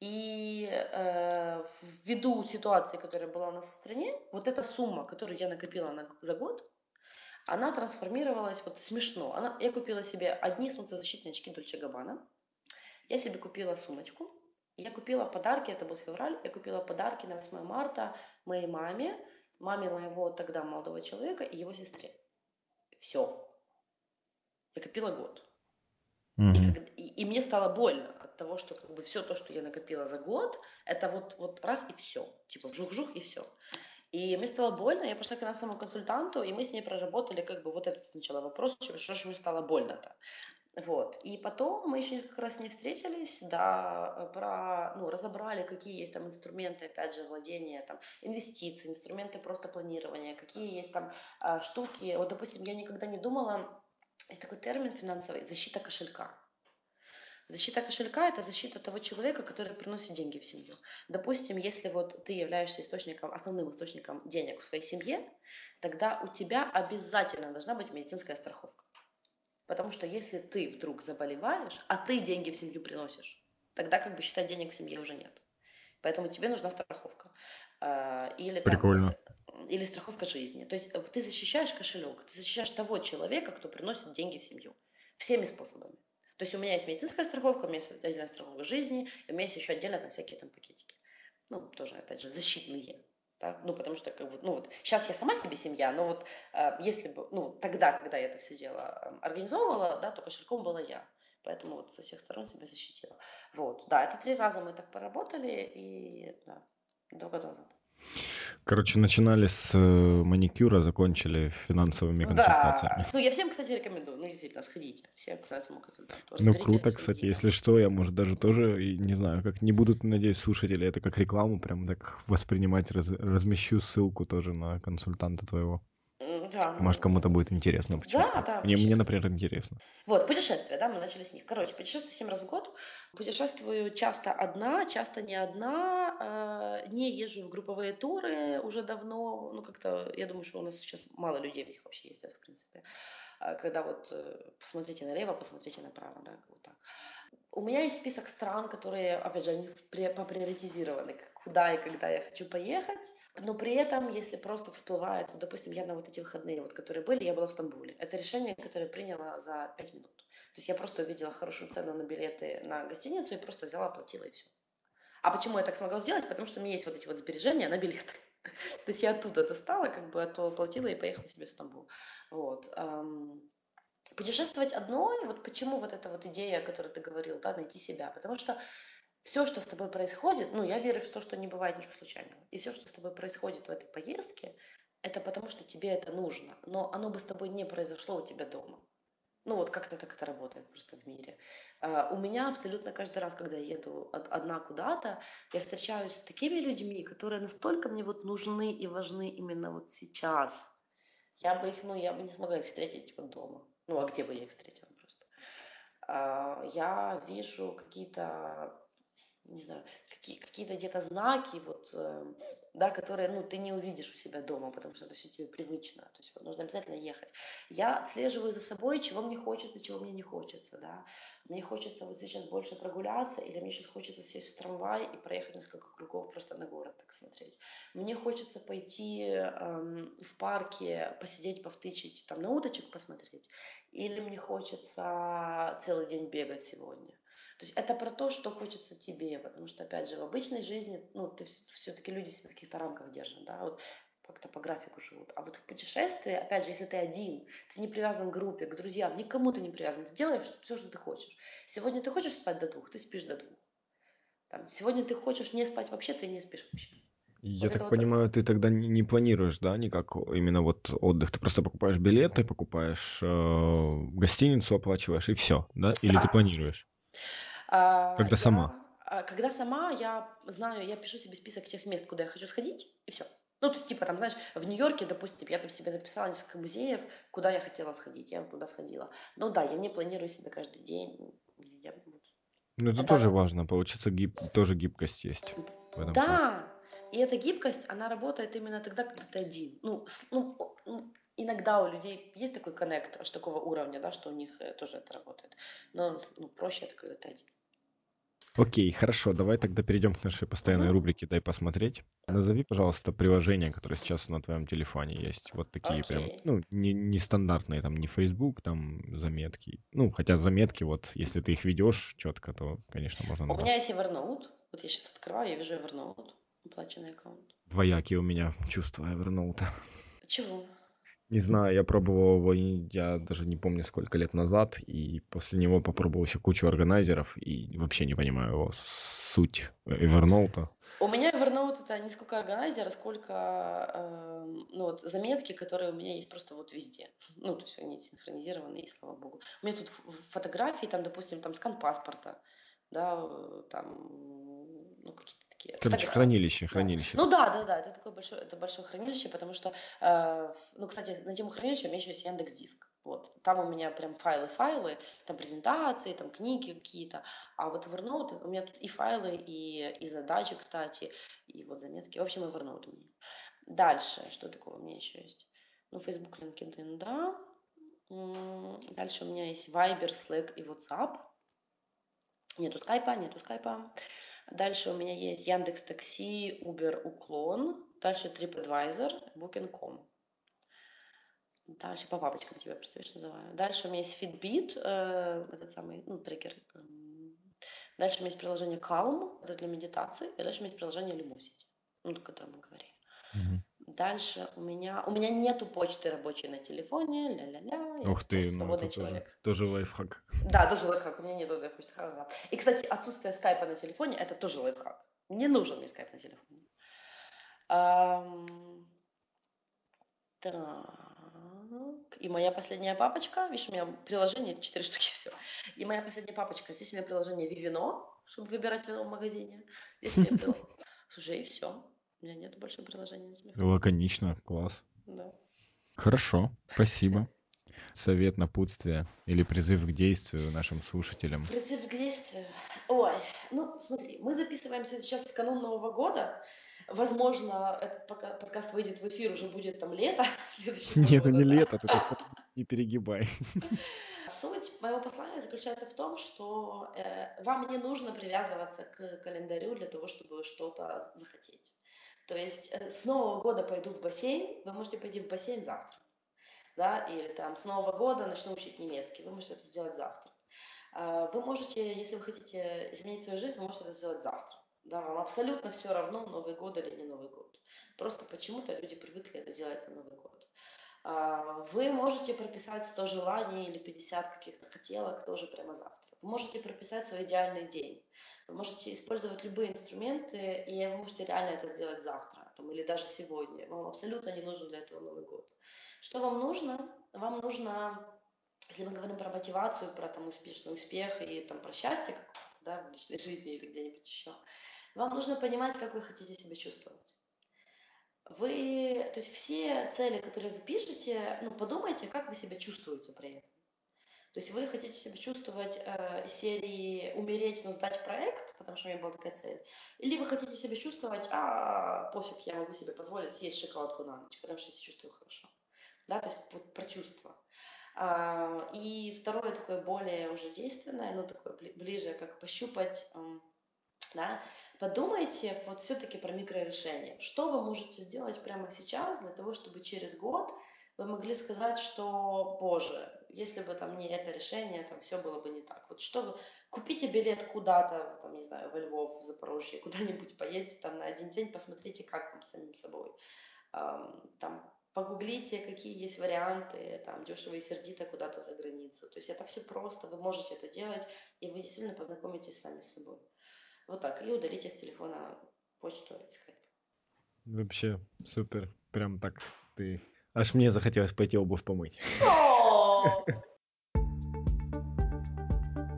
И э, ввиду ситуации, которая была у нас в стране, вот эта сумма, которую я накопила на, за год, она трансформировалась, вот смешно. Она, я купила себе одни солнцезащитные очки Дольче Габбана, я себе купила сумочку, я купила подарки, это был февраль, я купила подарки на 8 марта моей маме, маме моего тогда молодого человека и его сестре. Все. Я копила год. Угу. И, как, и, и мне стало больно от того, что как бы все то, что я накопила за год, это вот, вот раз и все. Типа вжух-вжух и все. И мне стало больно, я пошла к финансовому консультанту, и мы с ней проработали как бы вот этот сначала вопрос, что, что же мне стало больно-то. Вот. И потом мы еще несколько раз не встретились, да, про, ну, разобрали, какие есть там инструменты, опять же, владения, там, инвестиций, инструменты просто планирования, какие есть там а, штуки. Вот, допустим, я никогда не думала, есть такой термин финансовый, защита кошелька. Защита кошелька – это защита того человека, который приносит деньги в семью. Допустим, если вот ты являешься источником, основным источником денег в своей семье, тогда у тебя обязательно должна быть медицинская страховка. Потому что если ты вдруг заболеваешь, а ты деньги в семью приносишь, тогда как бы считать денег в семье уже нет. Поэтому тебе нужна страховка. А, или, Прикольно. там, или страховка жизни. То есть ты защищаешь кошелек, ты защищаешь того человека, кто приносит деньги в семью. Всеми способами. То есть у меня есть медицинская страховка, у меня есть отдельная страховка жизни, у меня есть еще отдельно там всякие там пакетики. Ну, тоже, опять же, защитные. Да? Ну, потому что, как бы, ну, вот, сейчас я сама себе семья, но вот э, если бы, ну, тогда, когда я это все дело э, организовывала, да, то кошельком была я. Поэтому вот со всех сторон себя защитила. Вот, да, это три раза мы так поработали, и, да, два года назад. Короче, начинали с э, маникюра, закончили финансовыми консультациями. Да, ну я всем, кстати, рекомендую, ну действительно, сходите, все к финансовому консультанту. Ну, круто, кстати, если что, я, может, даже тоже, и не знаю, как не будут, надеюсь, слушатели это как рекламу прям так воспринимать, раз- размещу ссылку тоже на консультанта твоего. Да, Может, кому-то будет интересно да, почитать. да, Мне, мне, например, интересно. Вот, путешествия, да, мы начали с них. Короче, путешествую 7 раз в год. Путешествую часто одна, часто не одна. э, Не езжу в групповые туры уже давно. Ну, как-то, я думаю, что у нас сейчас мало людей в них вообще ездят, в принципе. А Когда вот э, посмотрите налево, посмотрите направо, да, вот так. У меня есть список стран, которые, опять же, они при- поприоритизированы, куда и когда я хочу поехать. Но при этом, если просто всплывает, вот, допустим, я на вот эти выходные, вот, которые были, я была в Стамбуле. Это решение, которое приняла за 5 минут. То есть я просто увидела хорошую цену на билеты на гостиницу и просто взяла, оплатила и все. А почему я так смогла сделать? Потому что у меня есть вот эти вот сбережения на билет. То есть я оттуда достала, как бы, а то платила и поехала себе в Стамбул. Вот. Путешествовать одной, вот почему вот эта вот идея, о которой ты говорил, да, найти себя. Потому что все, что с тобой происходит, ну, я верю в то, что не бывает ничего случайного. И все, что с тобой происходит в этой поездке, это потому что тебе это нужно. Но оно бы с тобой не произошло у тебя дома. Ну, вот как-то так это работает просто в мире. Uh, у меня абсолютно каждый раз, когда я еду одна куда-то, я встречаюсь с такими людьми, которые настолько мне вот нужны и важны именно вот сейчас. Я бы их, ну, я бы не смогла их встретить вот дома. Ну, а где бы я их встретила просто? Uh, я вижу какие-то не знаю, какие, какие-то где-то знаки, вот, э, да, которые, ну, ты не увидишь у себя дома, потому что это все тебе привычно, то есть вот, нужно обязательно ехать. Я отслеживаю за собой, чего мне хочется, чего мне не хочется, да. Мне хочется вот сейчас больше прогуляться, или мне сейчас хочется сесть в трамвай и проехать несколько кругов просто на город так смотреть. Мне хочется пойти эм, в парке, посидеть, повтычить, там, на уточек посмотреть, или мне хочется целый день бегать сегодня. То есть это про то, что хочется тебе, потому что, опять же, в обычной жизни, ну, ты все-таки люди себя в каких-то рамках держат, да, вот как-то по графику живут. А вот в путешествии, опять же, если ты один, ты не привязан к группе, к друзьям, никому ты не привязан, ты делаешь все, что ты хочешь. Сегодня ты хочешь спать до двух, ты спишь до двух. Там, сегодня ты хочешь не спать вообще, ты не спишь вообще. Я вот так понимаю, вот... ты тогда не, не планируешь, да, никак именно вот отдых. Ты просто покупаешь билеты, покупаешь э, гостиницу, оплачиваешь и все, да? Или ты планируешь? А, Когда я, сама? а, когда сама, я знаю, я пишу себе список тех мест, куда я хочу сходить, и все. Ну, то есть, типа, там, знаешь, в Нью-Йорке, допустим, я там себе написала несколько музеев, куда я хотела сходить, я туда сходила. Ну да, я не планирую себе каждый день. Я, ну, это, это тоже важно, получится, гиб... тоже гибкость есть. В этом да, плане. и эта гибкость, она работает именно тогда, когда ты один. Ну, ну, ну иногда у людей есть такой коннект аж такого уровня, да, что у них э, тоже это работает. Но ну, проще это, когда ты один. Окей, хорошо, давай тогда перейдем к нашей постоянной рубрике «Дай посмотреть». Назови, пожалуйста, приложения, которые сейчас на твоем телефоне есть. Вот такие прям, ну, не, не стандартные, там, не Facebook, там, заметки. Ну, хотя заметки, вот, если ты их ведешь четко, то, конечно, можно... У меня есть Evernote. Вот я сейчас открываю, я вижу Evernote, оплаченный аккаунт. Двоякие у меня чувства Evernote. Чего? Не знаю, я пробовал его, я даже не помню, сколько лет назад, и после него попробовал еще кучу органайзеров, и вообще не понимаю его суть Evernote. У меня Evernote это не сколько органайзер, а сколько э, ну, вот, заметки, которые у меня есть просто вот везде. Ну, то есть они синхронизированы, и слава богу. У меня тут фотографии, там, допустим, там скан паспорта, да, там, ну, какие-то такие. Короче, хранилище, хранилище. Ну да, да, да, это такое большое, это большое хранилище, потому что, э, ну, кстати, на тему хранилища у меня еще есть Яндекс Диск. Вот. Там у меня прям файлы-файлы, там презентации, там книги какие-то. А вот Evernote, у меня тут и файлы, и, и задачи, кстати, и вот заметки. В общем, Evernote у меня есть. Дальше, что такого у меня еще есть? Ну, Facebook, LinkedIn, да. Дальше у меня есть Viber, Slack и WhatsApp. Нету скайпа, нету скайпа. Дальше у меня есть Яндекс Такси, Uber, Уклон. Дальше TripAdvisor, Booking.com. Дальше по папочкам тебя просто называю. Дальше у меня есть Fitbit, э, этот самый, ну, трекер. Дальше у меня есть приложение Calm, это для медитации. И дальше у меня есть приложение Lumosity, ну, о котором мы говорили. Угу. Дальше у меня, у меня нету почты рабочей на телефоне, ля-ля-ля. Ух ты, ну это человек. Тоже, тоже лайфхак. Да, тоже лайфхак, у меня нету почты. И, кстати, отсутствие скайпа на телефоне, это тоже лайфхак. Не нужен мне скайп на телефоне. Um, так. И моя последняя папочка, видишь, у меня приложение 4 штуки, все. И моя последняя папочка, здесь у меня приложение Vivino, чтобы выбирать вино в магазине. Здесь у меня приложение. Слушай, и все. У меня нет больше приложений на телефоне. Лаконично, класс. Да. Хорошо, спасибо. Совет, напутствие или призыв к действию нашим слушателям? Призыв к действию? Ой, ну смотри, мы записываемся сейчас в канун Нового года. Возможно, этот подкаст выйдет в эфир, уже будет там лето следующего Нет, года. не лето, ты так не перегибай. Суть моего послания заключается в том, что э, вам не нужно привязываться к календарю для того, чтобы что-то захотеть. То есть э, с Нового года пойду в бассейн, вы можете пойти в бассейн завтра. Да, или там с Нового года начну учить немецкий, вы можете это сделать завтра. А, вы можете, если вы хотите изменить свою жизнь, вы можете это сделать завтра. Да, вам абсолютно все равно, Новый год или не Новый год. Просто почему-то люди привыкли это делать на Новый год. А, вы можете прописать 100 желаний или 50 каких-то хотелок тоже прямо завтра. Вы можете прописать свой идеальный день. Можете использовать любые инструменты, и вы можете реально это сделать завтра там, или даже сегодня. Вам абсолютно не нужен для этого Новый год. Что вам нужно? Вам нужно, если мы говорим про мотивацию, про там успешный успех и там про счастье да, в личной жизни или где-нибудь еще, вам нужно понимать, как вы хотите себя чувствовать. Вы, то есть все цели, которые вы пишете, ну, подумайте, как вы себя чувствуете при этом. То есть вы хотите себя чувствовать э, серии умереть, но сдать проект, потому что у меня была такая цель, или вы хотите себя чувствовать, а, пофиг, я могу себе позволить съесть шоколадку на ночь, потому что я себя чувствую хорошо. Да, то есть вот про чувства. А, и второе такое более уже действенное, ну такое ближе, как пощупать да, подумайте вот все-таки про микрорешения. Что вы можете сделать прямо сейчас для того, чтобы через год вы могли сказать, что, боже, если бы там не это решение, там все было бы не так. Вот что вы, купите билет куда-то, там, не знаю, во Львов, в Запорожье, куда-нибудь поедете там на один день, посмотрите, как вам самим собой. Там, погуглите, какие есть варианты, там, дешево и сердито куда-то за границу. То есть это все просто, вы можете это делать, и вы действительно познакомитесь сами с собой. Вот так. И удалите с телефона почту и скайп. Вообще супер. Прям так ты... Аж мне захотелось пойти обувь помыть.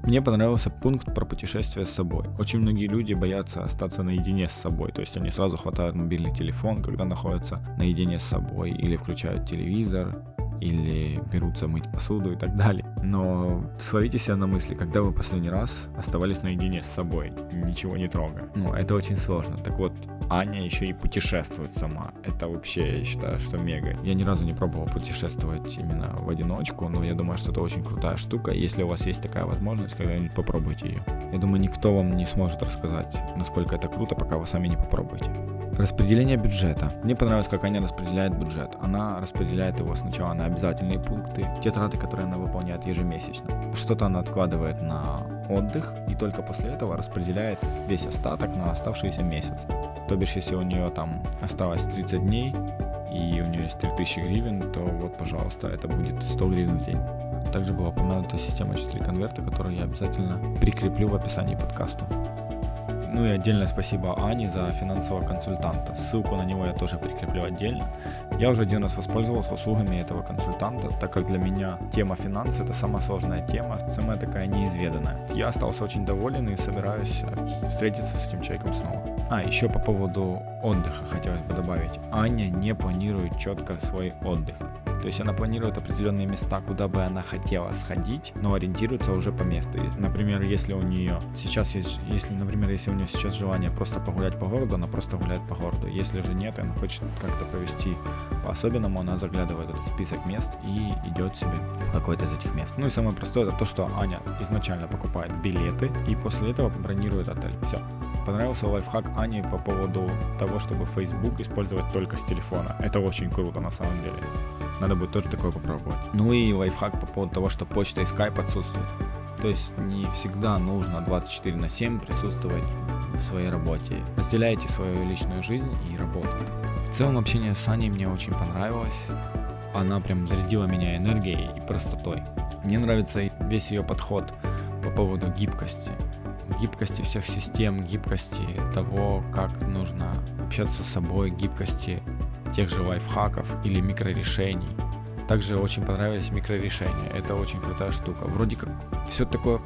Мне понравился пункт про путешествие с собой. Очень многие люди боятся остаться наедине с собой, то есть они сразу хватают мобильный телефон, когда находятся наедине с собой, или включают телевизор, или берутся мыть посуду и так далее. Но словите себя на мысли, когда вы последний раз оставались наедине с собой, ничего не трогая. Ну, это очень сложно. Так вот, Аня еще и путешествует сама. Это вообще, я считаю, что мега. Я ни разу не пробовал путешествовать именно в одиночку, но я думаю, что это очень крутая штука. Если у вас есть такая возможность, когда-нибудь попробуйте ее. Я думаю, никто вам не сможет рассказать, насколько это круто, пока вы сами не попробуете. Распределение бюджета. Мне понравилось, как Аня распределяет бюджет. Она распределяет его сначала на обязательные пункты, те траты, которые она выполняет ежемесячно. Что-то она откладывает на отдых и только после этого распределяет весь остаток на оставшийся месяц. То бишь, если у нее там осталось 30 дней и у нее есть 3000 гривен, то вот, пожалуйста, это будет 100 гривен в день. Также была упомянута система 4 конверта, которую я обязательно прикреплю в описании подкасту. Ну и отдельное спасибо Ане за финансового консультанта. Ссылку на него я тоже прикреплю отдельно. Я уже один раз воспользовался услугами этого консультанта, так как для меня тема финансы это самая сложная тема, самая такая неизведанная. Я остался очень доволен и собираюсь встретиться с этим человеком снова. А, еще по поводу отдыха хотелось бы добавить. Аня не планирует четко свой отдых. То есть она планирует определенные места, куда бы она хотела сходить, но ориентируется уже по месту. Например, если у нее сейчас есть, если, например, если у нее сейчас желание просто погулять по городу, она просто гуляет по городу. Если же нет, она хочет как-то провести по-особенному, она заглядывает в этот список мест и идет себе в какое-то из этих мест. Ну и самое простое это то, что Аня изначально покупает билеты и после этого бронирует отель. Все. Понравился лайфхак Ани по поводу того, чтобы Facebook использовать только с телефона. Это очень круто на самом деле. Надо будет тоже такое попробовать. Ну и лайфхак по поводу того, что почта и скайп отсутствуют. То есть не всегда нужно 24 на 7 присутствовать в своей работе. Разделяйте свою личную жизнь и работу. В целом общение с Аней мне очень понравилось. Она прям зарядила меня энергией и простотой. Мне нравится весь ее подход по поводу гибкости. Гибкости всех систем, гибкости того, как нужно общаться с собой, гибкости тех же лайфхаков или микрорешений. Также очень понравились микрорешения. Это очень крутая штука. Вроде как все такое,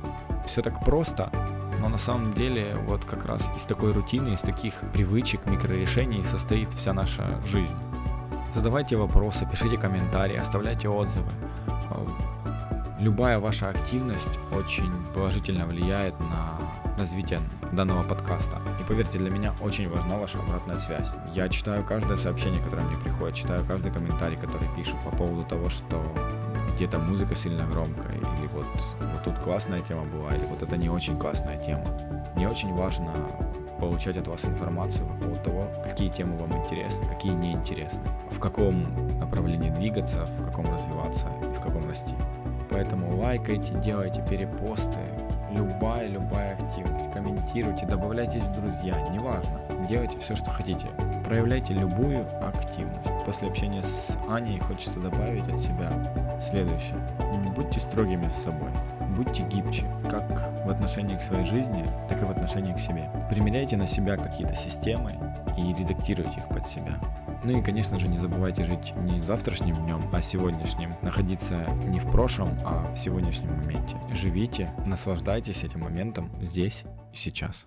все так просто, но на самом деле вот как раз из такой рутины, из таких привычек, микрорешений состоит вся наша жизнь. Задавайте вопросы, пишите комментарии, оставляйте отзывы. Любая ваша активность очень положительно влияет на развитие данного подкаста. И поверьте, для меня очень важна ваша обратная связь. Я читаю каждое сообщение, которое мне приходит, читаю каждый комментарий, который пишут по поводу того, что где-то музыка сильно громкая, или вот, вот тут классная тема была, или вот это не очень классная тема. Мне очень важно получать от вас информацию по поводу того, какие темы вам интересны, какие не интересны, в каком направлении двигаться, в каком развиваться и в каком расти. Поэтому лайкайте, делайте перепосты, любая, любая активность. Комментируйте, добавляйтесь в друзья, неважно. Делайте все, что хотите. Проявляйте любую активность. После общения с Аней хочется добавить от себя следующее. Будьте строгими с собой. Будьте гибче, как в отношении к своей жизни, так и в отношении к себе. Примеряйте на себя какие-то системы и редактируйте их под себя. Ну и, конечно же, не забывайте жить не завтрашним днем, а сегодняшним. Находиться не в прошлом, а в сегодняшнем моменте. Живите, наслаждайтесь этим моментом здесь и сейчас.